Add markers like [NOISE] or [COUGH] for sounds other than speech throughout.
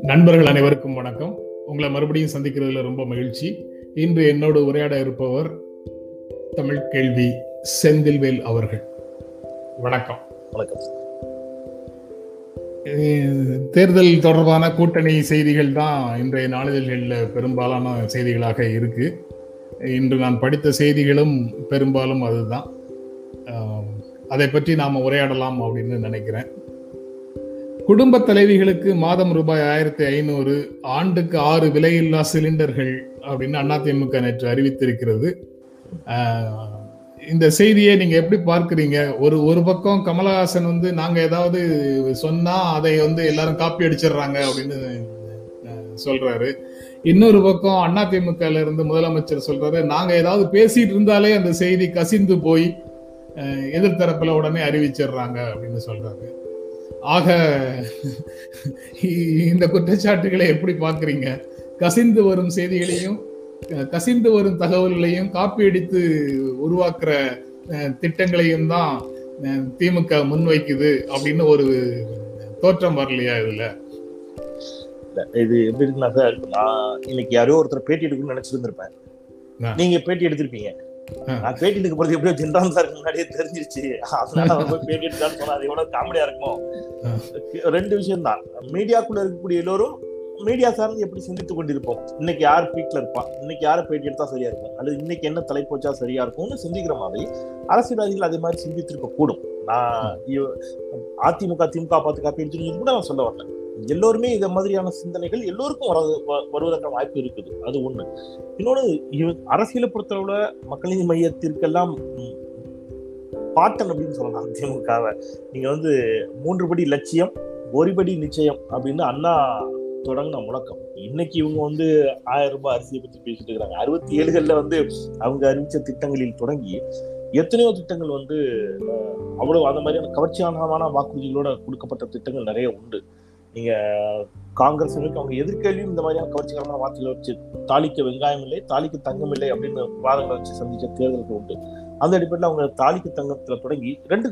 நண்பர்கள் அனைவருக்கும் வணக்கம். உங்களை மறுபடியும் சந்திக்கிறதுல ரொம்ப மகிழ்ச்சி. இன்று என்னோடு உரையாட இருப்பவர் தமிழ் கேள்வி செந்தில்வேல் அவர்கள். வணக்கம். வணக்கம். தேர்தல் தொடர்பான கூட்டணி செய்திகள் தான் இன்றைய நாளிதழ்களில் பெரும்பாலான செய்திகளாக இருக்கு. இன்று நான் படித்த செய்திகளும் பெரும்பாலும் அதுதான். அதை பற்றி நாம் உரையாடலாம் அப்படின்னு நினைக்கிறேன். குடும்ப தலைவிகளுக்கு மாதம் ரூபாய் ஆயிரத்தி ஐநூறு ஆண்டுக்கு ஆறு விலையில்லா சிலிண்டர்கள் அப்படின்னு அதிமுக நேற்று அறிவித்திருக்கிறது. இந்த செய்தியை நீங்க எப்படி பார்க்குறீங்க? ஒரு ஒரு பக்கம் கமலஹாசன் வந்து நாங்க ஏதாவது சொன்னா அதை வந்து எல்லாரும் காப்பி அடிச்சிடுறாங்க அப்படின்னு சொல்கிறாரு சொல்றாரு. இன்னொரு பக்கம் அதிமுகல இருந்து முதலமைச்சர் சொல்றாரு நாங்க ஏதாவது பேசிட்டு இருந்தாலே அந்த செய்தி கசிந்து போய் எதிர்த்தரப்புல உடனே அறிவிச்சிடுறாங்க அப்படின்னு சொல்றாரு ஆக இந்த குற்றச்சாட்டுகளை எப்படி பார்க்கறீங்க கசிந்து வரும் செய்திகளையும் கசிந்து வரும் தகவல்களையும் காப்பி அடித்து உருவாக்குற திட்டங்களையும் தான் திமுக முன்வைக்குது அப்படின்னு ஒரு தோற்றம் வரலையா இதுல இது எப்படி இருக்குன்னா சார் நான் இன்னைக்கு யாரோ ஒருத்தர் பேட்டி எடுக்கணும்னு நினைச்சிருந்திருப்பேன். நீங்க பேட்டி எடுத்திருப்பீங்க. நான் பேட்டி எடுக்க போறது எப்படியோ ஜென்ரான் சாருக்கு முன்னாடியே தெரிஞ்சிருச்சு. அதனால அவர் போய் பேட்டி எடுத்தான்னு சொன்னா அது எவ்வளவு காமெடியா இருக்கும். ரெண்டு விஷயம் தான் மீடியாக்குள்ள இருக்கக்கூடிய எல்லோரும் மீடியா சார்ந்து எப்படி சிந்தித்துக் கொண்டிருப்போம்? இன்னைக்கு யார் பீக்ல இருப்பா? இன்னைக்கு யாரை பேட்டி எடுத்தா சரியா இருக்கும்? அல்லது இன்னைக்கு என்ன தலைப்பு வச்சா சரியா இருக்கும்னு சிந்திக்கிற மாதிரி அரசியல்வாதிகள் அதே மாதிரி சிந்தித்திருக்க கூடும் நான் அதிமுக திமுக பார்த்து காப்பி அடிச்சுன்னு கூட நான் சொல்ல வரல. எல்லோருமே இந்த மாதிரியான சிந்தனைகள் எல்லோருக்கும் வர வ- வருவதற்கான வாய்ப்பு இருக்குது. அது ஒண்ணு. இன்னொன்னு அரசியலை பொறுத்தளவுல மக்கள் நீதி மையத்திற்கெல்லாம் பாட்டன் அப்படின்னு சொல்லலாம் திமுகவை. நீங்க வந்து மூன்று படி லட்சியம் ஒரு படி நிச்சயம் அப்படின்னு அண்ணா தொடங்கின முழக்கம். இன்னைக்கு இவங்க வந்து ஆயிரம் ரூபாய் அரிசியை பத்தி பேசிட்டு இருக்கிறாங்க. அறுபத்தி ஏழுகள்ல வந்து அவங்க அறிவிச்ச திட்டங்களில் தொடங்கி எத்தனையோ திட்டங்கள் வந்து அவ்வளவு அந்த மாதிரியான கவர்ச்சியானமான வாக்குறுதிகளோட கொடுக்கப்பட்ட திட்டங்கள் நிறைய உண்டு. நீங்க காங்கிரஸ் அவங்க எதிர்கேள்வியும் இந்த மாதிரியான கவர்ச்சிகரமான வார்த்தைகளை வச்சு தாலிக்கு வெங்காயம் இல்லை தாலிக்கு தங்கம் இல்லை அப்படின்னு வாதங்களை வச்சு சந்திச்ச தேர்தல்கள் உண்டு. அந்த அடிப்படையில் அவங்க தாலிக்கு தங்கத்துல தொடங்கி ரெண்டு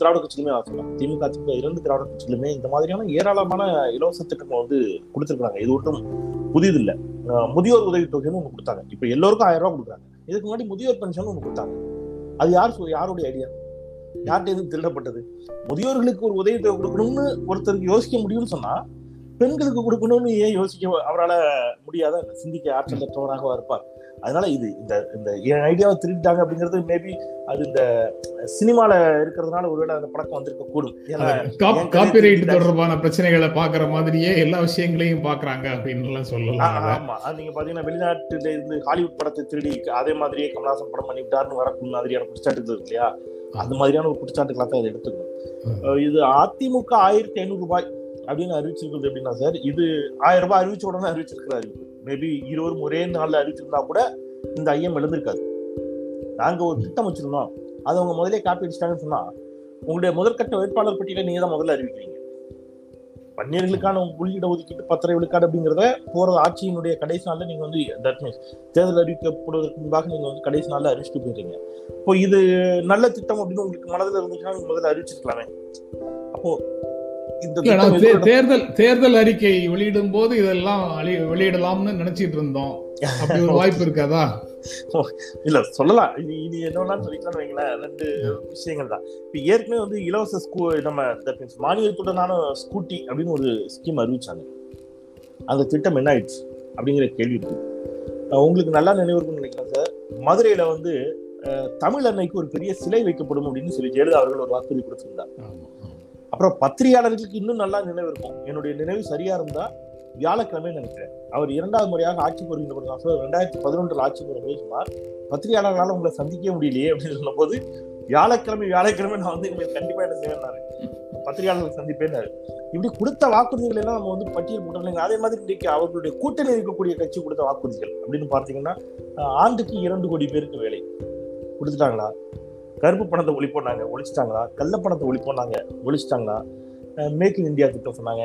திராவிட கட்சிகளுமே நான் திமுக திமுக இரண்டு திராவிட கட்சிகளுமே இந்த மாதிரியான ஏராளமான இலவச திட்டங்கள் வந்து கொடுத்துருக்காங்க இது ஒன்றும் புதியதில்லை முதியோர் உதவி தொகைன்னு ஒன்று கொடுத்தாங்க. இப்போ எல்லோருக்கும் ஆயிரம் ரூபாய் கொடுக்குறாங்க. இதுக்கு முன்னாடி முதியோர் பென்ஷன் ஒன்று கொடுத்தாங்க. அது யார் யாருடைய ஐடியா யார்கிட்ட எதுவும் திருடப்பட்டது? முதியோர்களுக்கு ஒரு உதவி தொகை கொடுக்கணும்னு ஒருத்தருக்கு யோசிக்க முடியும்னு சொன்னா பெண்களுக்கு கொடுக்கணும்னு ஏன் யோசிக்க அவரால் முடியாத சிந்திக்க ஆற்றலற்றவராக இருப்பார். அதனால இது இந்த இந்த என் ஐடியாவை திருட்டாங்க அப்படிங்கிறது மேபி அது இந்த சினிமால இருக்கிறதுனால ஒருவேளை அந்த பழக்கம் வந்திருக்க கூடும் காப்பிரைட் தொடர்பான பிரச்சனைகளை பாக்குற மாதிரியே எல்லா விஷயங்களையும் பாக்குறாங்க அப்படின்னு சொல்லலாம். ஆமா. அது நீங்க பாத்தீங்கன்னா வெளிநாட்டுல இருந்து ஹாலிவுட் படத்தை திருடி அதே மாதிரியே கமலாசன் படம் பண்ணி விட்டாருன்னு வரக்கூடிய மாதிரியான இருக்கு இல்லையா? அந்த மாதிரியான ஒரு குற்றச்சாட்டுகளா தான் இதை எடுத்துக்கணும். இது அதிமுக ஆயிரத்தி ஐநூறு ரூபாய் அப்படின்னு அறிவிச்சிருக்கிறது எப்படின்னா சார் இது ஆயிரம் ரூபாய் அறிவிச்ச உடனே அறிவிச்சிருக்கிற அறிவிப்பு மேபி இருவரும் ஒரே நாள்ல அறிவிச்சிருந்தா கூட இந்த ஐயம் எழுந்திருக்காது. நாங்க ஒரு திட்டம் வச்சிருந்தோம். அதை அவங்க முதலே காப்பி அடிச்சிட்டாங்கன்னு சொன்னா உங்களுடைய முதற்கட்ட வேட்பாளர் பட்டியலை நீங்க தான் முதல்ல அறிவிக்கிறீங்க. வன்னியர்களுக்கான உள்ளிட ஒதுக்கீட்டு பத்தரை விழுக்காடு அப்படிங்கிறத போறது ஆட்சியினுடைய கடைசி நாள்ல நீங்க வந்து தட் மீன்ஸ் தேர்தல் அறிவிக்கப்படுவதற்கு முன்பாக நீங்க வந்து கடைசி நாள்ல அறிவிச்சுட்டு போயிடுறீங்க. இப்போ இது நல்ல திட்டம் அப்படின்னு உங்களுக்கு மனதில் இருந்துச்சுன்னா நீங்க முதல்ல அறிவிச்சிருக்கலாமே. அப்போ இந்த தேர்தல் தேர்தல் அறிக்கை வெளியிடும் போது இதெல்லாம் வெளியிடலாம்னு நினைச்சிட்டு இருந்தோம். அப்படி ஒரு [LAUGHS] வாய்ப்பு இருக்காதா இல்ல சொல்லலாம். இது இது என்ன வேணாலும் சொல்லிக்கலாம்னு வைங்களேன். ரெண்டு விஷயங்கள் தான். இப்போ ஏற்கனவே வந்து இலவச ஸ்கூ நம்ம மானியத்துடனான ஸ்கூட்டி அப்படின்னு ஒரு ஸ்கீம் அறிவிச்சாங்க. அந்த திட்டம் என்ன ஆயிடுச்சு அப்படிங்கிற கேள்வி இருக்கு. உங்களுக்கு நல்லா நினைவு இருக்கும்னு நினைக்கிறேன் சார். மதுரையில வந்து தமிழ் அன்னைக்கு ஒரு பெரிய சிலை வைக்கப்படும் அப்படின்னு சொல்லி ஜெயலலிதா அவர்கள் ஒரு வாக்குறுதி கொடுத்திருந்தார். அப்புறம் பத்திரிகையாளர்களுக்கு இன்னும் நல்லா நினைவு இருக்கும். என்னுடைய நினைவு சரியா இருந்தா வியாழக்கிழமை நினைக்கிறேன். அவர் இரண்டாவது முறையாக ஆட்சி வருகின்ற போது நான் ரெண்டாயிரத்தி பதினொன்றில் ஆட்சிக்கு பொறுப்பு சொன்னார் பத்திரிகையாளர்களால் உங்களை சந்திக்க முடியலையே அப்படின்னு சொன்னபோது வியாழக்கிழமை வியாழக்கிழமை நான் வந்து உங்களுக்கு கண்டிப்பாக என்ன செய்வேன்னாரு பத்திரிகையாளர்கள் சந்திப்பேன்னாரு இப்படி கொடுத்த வாக்குறுதிகள் எல்லாம் நம்ம வந்து பட்டியல் போட்டோம் அதே மாதிரி இன்றைக்கு அவர்களுடைய கூட்டணி இருக்கக்கூடிய கட்சி கொடுத்த வாக்குறுதிகள் அப்படின்னு பார்த்தீங்கன்னா ஆண்டுக்கு இரண்டு கோடி பேருக்கு வேலை. கொடுத்துட்டாங்களா? கருப்பு பணத்தை ஒழிப்போனாங்க ஒழிச்சிட்டாங்களா? கள்ள பணத்தை ஒழிப்போனாங்க ஒழிச்சிட்டாங்களா? மேக் இன் இந்தியா திட்டம் சொன்னாங்க.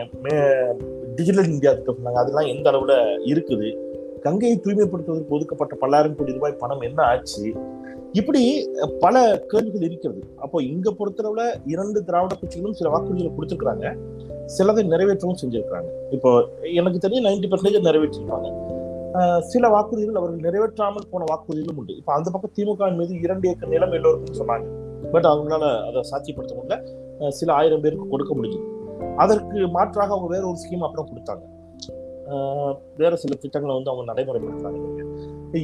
டிஜிட்டல் இந்தியா திட்டம் சொன்னாங்க. அதெல்லாம் எந்த அளவுல இருக்குது? கங்கையை தூய்மைப்படுத்துவதற்கு ஒதுக்கப்பட்ட பல்லாயிரம் கோடி ரூபாய் பணம் என்ன ஆச்சு? இப்படி பல கேள்விகள் இருக்கிறது. அப்போ இங்க பொறுத்தளவுல இரண்டு திராவிட கட்சிகளும் சில வாக்குறுதிகளை கொடுத்துருக்குறாங்க. சிலதை நிறைவேற்றவும் செஞ்சிருக்கிறாங்க. இப்போ எனக்கு தெரிஞ்சு நைன்டி பர்சன்டேஜ் நிறைவேற்றிருப்பாங்க சில வாக்குறுதிகள் அவர்கள் நிறைவேற்றாமல் போன வாக்குறுதிகளும் உண்டு. இப்போ அந்த பக்கம் திமுக மீது இரண்டு ஏக்கர் நிலம் எல்லோருக்கும் சொன்னாங்க. பட் அவங்களால அதை சாத்தியப்படுத்த முடியல. சில ஆயிரம் பேருக்கு கொடுக்க முடியும். அதற்கு மாற்றாக அவங்க வேற ஒரு ஸ்கீம் அப்புறம் கொடுத்தாங்க. வேற சில திட்டங்களை வந்து அவங்க நடைமுறைப்படுத்துறாங்க.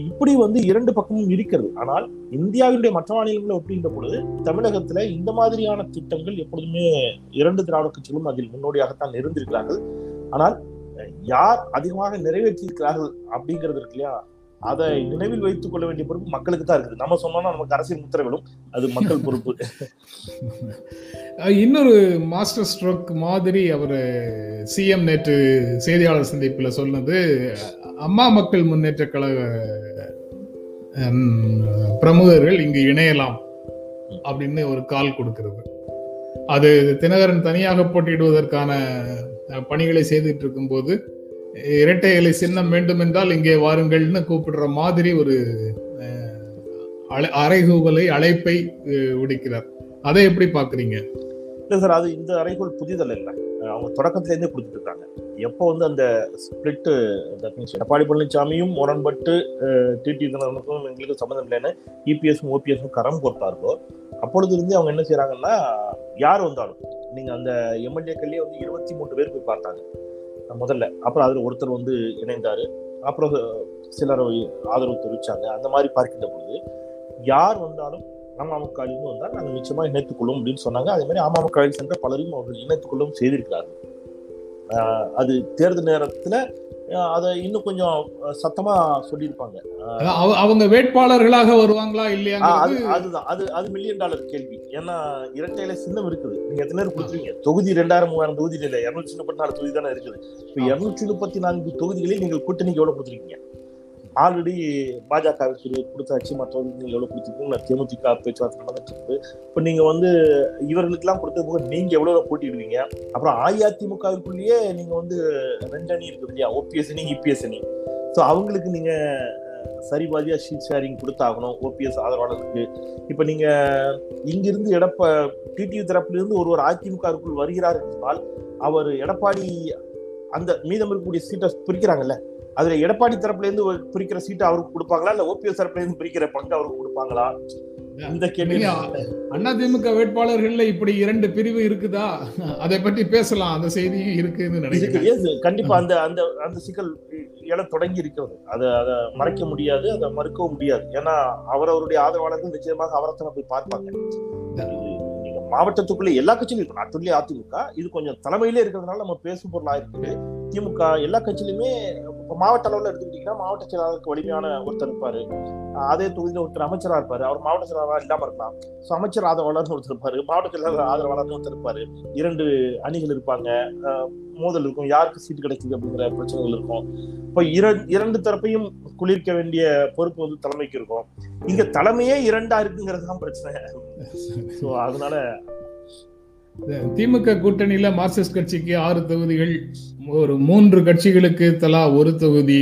இப்படி வந்து இரண்டு பக்கமும் இருக்கிறது. ஆனால் இந்தியாவினுடைய மற்ற மாநிலங்களை ஒப்பிடுகின்ற பொழுது தமிழகத்துல இந்த மாதிரியான திட்டங்கள் எப்பொழுதுமே இரண்டு திராவிட கட்சிகளும் அதில் முன்னோடியாகத்தான் இருந்திருக்கிறார்கள். ஆனால் யார் அதிகமாக நிறைவேற்றியிருக்கிறார்கள் அப்படிங்கிறது இருக்கு இல்லையா? அதை நினைவில் வைத்துக் கொள்ள வேண்டிய பொறுப்பு மக்களுக்கு தான் இருக்குது. நம்ம சொன்னோம்னா நமக்கு அரசியல் முத்திரைகளும் அது மக்கள் பொறுப்பு. இன்னொரு மாஸ்டர் ஸ்ட்ரோக் மாதிரி அவர் சிஎம் நேற்று செய்தியாளர் சந்திப்பில் சொன்னது அம்மா மக்கள் முன்னேற்ற கழக பிரமுகர்கள் இங்கு இணையலாம் அப்படின்னு ஒரு கால் கொடுக்கிறது. அது தினகரன் தனியாக போட்டியிடுவதற்கான பணிகளை செய்துட்டு இருக்கும்போது இரட்டை இலை சின்னம் வேண்டும் என்றால் இங்கே வாருங்கள்னு கூப்பிடுற மாதிரி ஒரு அஹ், அறைகூவலை அழைப்பை விடுக்கிறார். அதை எப்படி பாக்குறீங்க இல்ல சார் அது இந்த அறைகூல் புதிதல்ல இல்ல. அவங்க தொடக்கத்துல இருந்தே கொடுத்துட்டு இருக்காங்க எப்போ வந்து அந்த ஸ்பிளிட் எடப்பாடி பழனிசாமியும் முரண்பட்டு டிடி தினகரனுக்கும் எங்களுக்கு சம்மந்தம் இல்லைன்னு இபிஎஸும் ஓபிஎஸும் கரம் கொடுத்தார்களோ அப்பொழுது இருந்து அவங்க என்ன செய்யறாங்கன்னா யார் வந்தாலும் நீங்க அந்த எம்எல்ஏக்கள்லயே வந்து இருபத்தி மூன்று பேர் போய் பார்த்தாங்க. முதல்ல. அப்புறம் அதில் ஒருத்தர் வந்து இணைந்தார். அப்புறம் சிலர் ஆதரவு தெரிவிச்சாங்க. அந்த மாதிரி பார்க்கின்ற பொழுது யார் வந்தாலும் அமமுகவிலிருந்து வந்தால் நாங்கள் நிச்சயமா இணைத்துக்கொள்ளும் அப்படின்னு சொன்னாங்க. அதே மாதிரி அமமுகவில் சென்ற பலரையும் அவர்கள் இணைத்துக்கொள்ளவும் செய்திருக்கிறார்கள். அது தேர்தல் நேரத்தில் அதை இன்னும் கொஞ்சம் சத்தமா சொல்லியிருப்பாங்க. அவங்க வேட்பாளர்களாக வருவாங்களா அது அதுதான். அது அது மில்லியன் டாலர் கேள்வி. ஏன்னா இரட்டையில சின்னம் இருக்குது. நீங்க எத்தனை பேர் கொடுத்துருவீங்க தொகுதி ரெண்டாயிரம் மூவாயிரம் தொகுதி இல்ல. இருநூற்றி முப்பத்தி நாலு தொகுதி தானே இருக்குது. இப்ப இருநூற்றி முப்பத்தி நான்கு தொகுதிகளில் நீங்கள் கூட்டணிக்கு எவ்வளவு கொடுத்துருக்கீங்க? ஆல்ரெடி பாஜகவுக்கு கொடுத்தாச்சு மற்றவங்களுக்கு எவ்வளோ எவ்வளவு கொடுத்துருக்கீங்க தேமுதிக பேச்சுவார்த்தை நடந்துட்டு இருக்கு. இப்ப நீங்க வந்து இவர்களுக்கெல்லாம் கொடுத்த போக நீங்க எவ்வளவு போட்டிடுவீங்க அப்புறம் அஇஅதிமுகவுக்குள்ளேயே நீங்க வந்து ரெண்டு அணி இருக்குது இல்லையா ஓபிஎஸ் அணி இபிஎஸ் அணி. ஸோ அவங்களுக்கு நீங்க அஹ், சரிபாதியா ஷீட் ஷேரிங் கொடுத்தாகணும் ஓபிஎஸ் ஆதரவாளருக்கு இப்ப நீங்க இங்கிருந்து எடப்ப டிடிவி தரப்பிலிருந்து ஒருவர் அதிமுகவுக்குள் வருகிறார் என்றால் அவர் எடப்பாடி அந்த மீதம் இருக்கக்கூடிய சீட்டை பிரிக்கிறாங்கல்ல அதுல எடப்பாடி தரப்புல இருந்து பிரிக்கிற சீட்டை அவருக்கு கொடுப்பாங்களா? இல்ல ஓபிஎஸ் தரப்புல இருந்து பிரிக்கிற பங்கு அவருக்கு கொடுப்பாங்களா? இந்த கேள்வி நீங்க அதிமுக வேட்பாளர்கள்ல இப்படி இரண்டு பிரிவு இருக்குதா? அதை பற்றி பேசலாம். அந்த செய்தியும் இருக்குன்னு நினைக்கிறேன். கண்டிப்பா அந்த அந்த அந்த சிக்கல் எழ தொடங்கி இருக்கிறது. அதை அதை மறைக்க முடியாது அதை மறுக்கவும் முடியாது. ஏன்னா அவரவருடைய ஆதரவாளர்கள் நிச்சயமாக அவரைத்தான போய் பார்ப்பாங்க. மாவட்டத்துக்குள்ள எல்லா கட்சியும் இருக்கும் நான் சொல்லி அதிமுக இது கொஞ்சம் தலைமையிலே இருக்கிறதுனால நம்ம பேசும் பொருளா இருக்குது திமுக எல்லா கட்சியிலுமே இப்ப மாவட்ட அளவுல எடுத்துக்கிட்டீங்கன்னா மாவட்ட செயலாளருக்கு வலிமையான ஒருத்தர் இருப்பாரு. அதே தொகுதியில ஒருத்தர் அமைச்சரா இருப்பாரு. அவர் மாவட்ட செயலாளரா இல்லாம இருக்கலாம். ஸோ அமைச்சர் ஆதரவாளர்னு ஒருத்தர் இருப்பாரு. மாவட்ட செயலாளர் ஆதரவாளர்னு ஒருத்தர் இருப்பாரு. இரண்டு அணிகள் இருப்பாங்க. மோதல் இருக்கும். யாருக்கு சீட்டு கிடைக்குது அப்படிங்கிற பிரச்சனைகள் இருக்கும். இப்போ இர- இரண்டு தரப்பையும் குளிர்க்க வேண்டிய பொறுப்பு வந்து தலைமைக்கு இருக்கும். இங்க தலைமையே இரண்டா இருக்குங்கிறது தான் பிரச்சனை. [LAUGHS] ஸோ அதனால திமுக கூட்டணியில மார்க்சிஸ்ட் கட்சிக்கு ஆறு தொகுதிகள் ஒரு மூன்று கட்சிகளுக்கு தலா ஒரு தொகுதி.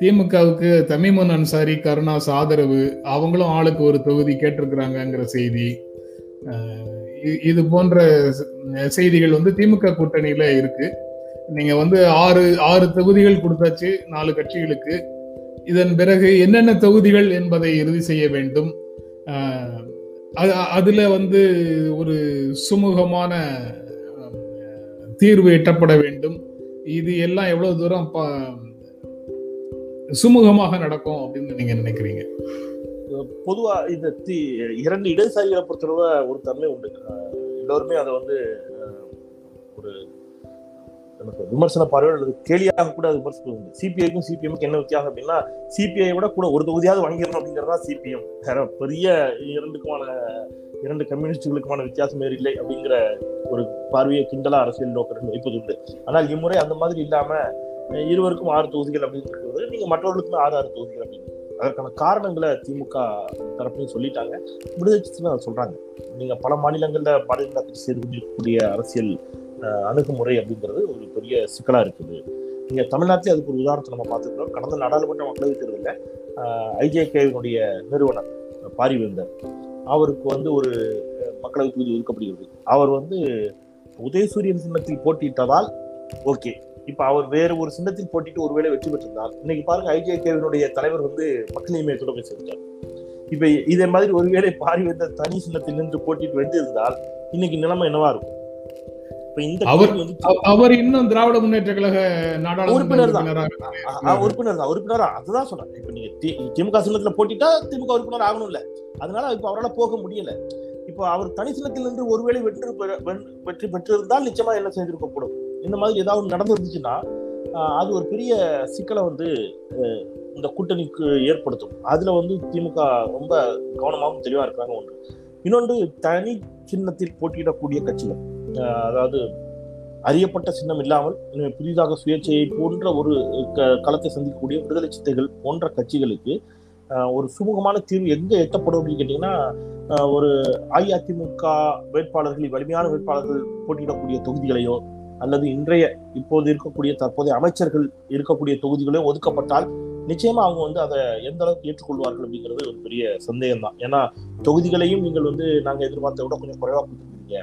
திமுகவுக்கு தமிமன் அன்சாரி கருணாஸ் ஆதரவு அவங்களும் ஆளுக்கு ஒரு தொகுதி கேட்டிருக்கிறாங்கங்கிற செய்தி. இது போன்ற செய்திகள் வந்து திமுக கூட்டணியில இருக்கு. நீங்க வந்து ஆறு ஆறு தொகுதிகள் கொடுத்தாச்சு நாலு கட்சிகளுக்கு. இதன் பிறகு என்னென்ன தொகுதிகள் என்பதை இறுதி செய்ய வேண்டும். அதுல வந்து ஒரு சுமூகமான தீர்வு எட்டப்பட வேண்டும். இது எல்லாம் எவ்வளவு தூரம் ப- சுமூகமாக நடக்கும் அப்படின்னு நீங்க நினைக்கிறீங்க? பொதுவா இந்த தி- இரண்டு இடதுசாரிகளை பொறுத்தளவு ஒரு தன்மை உண்டு. எல்லோருமே அதை வந்து ஒரு நமக்கு விமர்சன பார்வையோட அல்லது கேலியாக கூட அது விமர்சனம் சிபிஐக்கும் சிபிஎம்க்கு என்ன வித்தியாசம் அப்படின்னா சிபிஐ விட கூட ஒரு தொகுதியாவது வாங்கிடணும் அப்படிங்கிறதா சிபிஎம். வேற பெரிய இரண்டுக்குமான இரண்டு கம்யூனிஸ்டுகளுக்குமான வித்தியாசம் இல்லை அப்படிங்கிற ஒரு பார்வையை கிண்டலா அரசியல் நோக்கம் வைப்பது உண்டு ஆனால் இம்முறை அந்த மாதிரி இல்லாம இருவருக்கும் ஆறு தொகுதிகள் அப்படின்னு நீங்க மற்றவர்களுக்குமே ஆறு ஆறு தொகுதிகள் அப்படின்னு. அதற்கான காரணங்களை திமுக தரப்புலையும் சொல்லிட்டாங்க. விடுதலை சொல்றாங்க. நீங்க பல மாநிலங்கள்ல பாரதிய ஜனதா கட்சி செய்து கொண்டிருக்கக்கூடிய அரசியல் அணுகுமுறை அப்படிங்கிறது ஒரு பெரிய சிக்கலாக இருக்குது. இங்கே தமிழ்நாட்டிலே அதுக்கு ஒரு உதாரணத்தை நம்ம பார்த்துக்கிறோம் கடந்த நாடாளுமன்ற மக்களவைத் தேர்தலில் ஐஜேகேவினுடைய நிறுவனர் பாரிவேந்தர் அவருக்கு வந்து ஒரு மக்களவை தொகுதி ஒதுக்கப்படுகிறது. அவர் வந்து உதயசூரியன் சின்னத்தில் போட்டியிட்டதால் ஓகே. இப்போ அவர் வேறு ஒரு சின்னத்தில் போட்டிட்டு ஒருவேளை வெற்றி பெற்றிருந்தார் இன்னைக்கு பாருங்க ஐஜேகேவினுடைய தலைவர் வந்து மக்கள் இயக்கத்தோட பேசியிருக்கார் இப்போ இதே மாதிரி ஒருவேளை பாரிவேந்தர் தனி சின்னத்தில் நின்று போட்டிட்டு வென்றிருந்தால் இன்னைக்கு நிலைமை என்னவா இருக்கும்? இந்த அவர்- அவர் இன்னும் திராவிட முன்னேற்ற கழக நாடாளுமன்ற உறுப்பினர் தான். உறுப்பினர் தான் உறுப்பினர்? அதுதான் சொல்றேன். இப்ப நீங்க திமுக சின்னத்துல போட்டிட்டா திமுக உறுப்பினர் ஆகணும்ல. அதனால இப்ப அவரால் போக முடியல. இப்போ அவர் தனி சின்னத்தில் நின்று ஒருவேளை வெற்றி வெற்றி பெற்றிருந்தால் நிச்சயமா என்ன செய்திருக்கப்படும்? இந்த மாதிரி ஏதாவது நடந்திருந்துச்சுன்னா அது ஒரு பெரிய சிக்கலை வந்து இந்த கூட்டணிக்கு ஏற்படுத்தும். அதுல வந்து திமுக ரொம்ப கவனமாகவும் தெளிவா இருக்காங்க ஒன்று. இன்னொன்று தனி சின்னத்தில் போட்டியிடக்கூடிய கட்சிகள். அதாவது அறியப்பட்ட சின்னம் இல்லாமல் புதிதாக சுயேட்சையை போன்ற ஒரு க- களத்தை சந்திக்கக்கூடிய விடுதலை சித்தைகள் போன்ற கட்சிகளுக்கு ஒரு சுமூகமான தீர்வு எங்க எட்டப்படும் அப்படின்னு கேட்டீங்கன்னா ஒரு அஇஅதிமுக வேட்பாளர்களில் வலிமையான வேட்பாளர்கள் போட்டியிடக்கூடிய தொகுதிகளையோ அல்லது இன்றைய இப்போது இருக்கக்கூடிய தற்போதைய அமைச்சர்கள் இருக்கக்கூடிய தொகுதிகளையும் ஒதுக்கப்பட்டால் நிச்சயமா அவங்க வந்து அதை எந்த அளவுக்கு ஏற்றுக்கொள்வார்கள் அப்படிங்கிறது ஒரு பெரிய சந்தேகம் தான் ஏன்னா தொகுதிகளையும் நீங்கள் வந்து நாங்கள் எதிர்பார்த்த விட கொஞ்சம் குறைவாக கொடுத்துருக்கீங்க.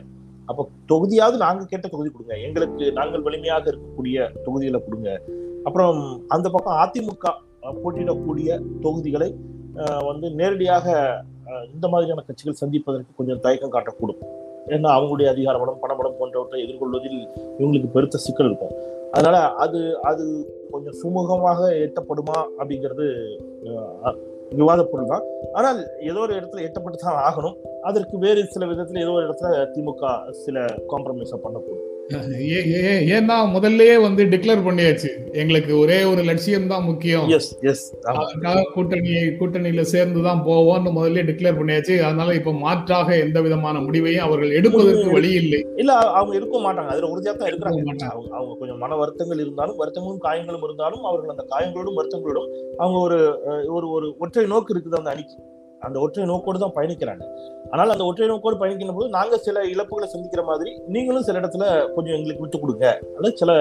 அப்போ தொகுதியாவது நாங்க கேட்ட தொகுதி கொடுங்க. எங்களுக்கு நாங்கள் வலிமையாக இருக்கக்கூடிய தொகுதிகளை கொடுங்க. அப்புறம் அந்த பக்கம் அதிமுக போட்டியிடக்கூடிய தொகுதிகளை வந்து நேரடியாக இந்த மாதிரியான கட்சிகள் சந்திப்பதற்கு கொஞ்சம் தயக்கம் காட்டக்கூடும். ஏன்னா அவங்களுடைய அதிகார பலம் பணபலம் போன்றவற்றை எதிர்கொள்வதில் இவங்களுக்கு பெருத்த சிக்கல் இருக்கும். அதனால அது அது கொஞ்சம் சுமூகமாக எட்டப்படுமா அப்படிங்கிறது விவாத பொருள் தான். ஆனால் ஏதோ ஒரு இடத்துல எட்டப்பட்டு தான் ஆகணும். அதற்கு வேறு சில விதத்துல ஏதோ ஒரு இடத்துல திமுக சில காம்ப்ரமைஸா பண்ணக்கூடும். ஏன்னா முதல்லயே வந்து டிக்ளேர் பண்ணியாச்சு. எங்களுக்கு ஒரே ஒரு லட்சியம் தான் முக்கியம் கூட்டணியை கூட்டணியில சேர்ந்து தான் போவோம்னு முதல்ல டிக்ளேர் பண்ணியாச்சு. அதனால இப்ப மாற்றாக எந்த விதமான முடிவையும் அவர்கள் எடுப்பதற்கு வழி இல்லை இல்ல அவங்க இருக்க மாட்டாங்க. அதுல உறுதியா தான் இருக்கிறாங்க. மாட்டாங்க. அவங்க கொஞ்சம் மன வருத்தங்கள் இருந்தாலும் வருத்தங்களும் காயங்களும் இருந்தாலும் அவர்கள் அந்த காயங்களோடும் வருத்தங்களோடும் அவங்க ஒரு ஒரு ஒற்றை நோக்கு இருக்குது அந்த அணிக்கு. அந்த ஒற்றை நோக்கோடு தான் பயணிக்கிறாங்க. ஆனால் அந்த ஒற்றை நோக்கோடு பயணிக்கிற போது நாங்க சில இழப்புகளை சந்திக்கிற மாதிரி நீங்களும் சில இடத்துல கொஞ்சம் எங்களுக்கு விட்டு கொடுங்க. அல்லது சில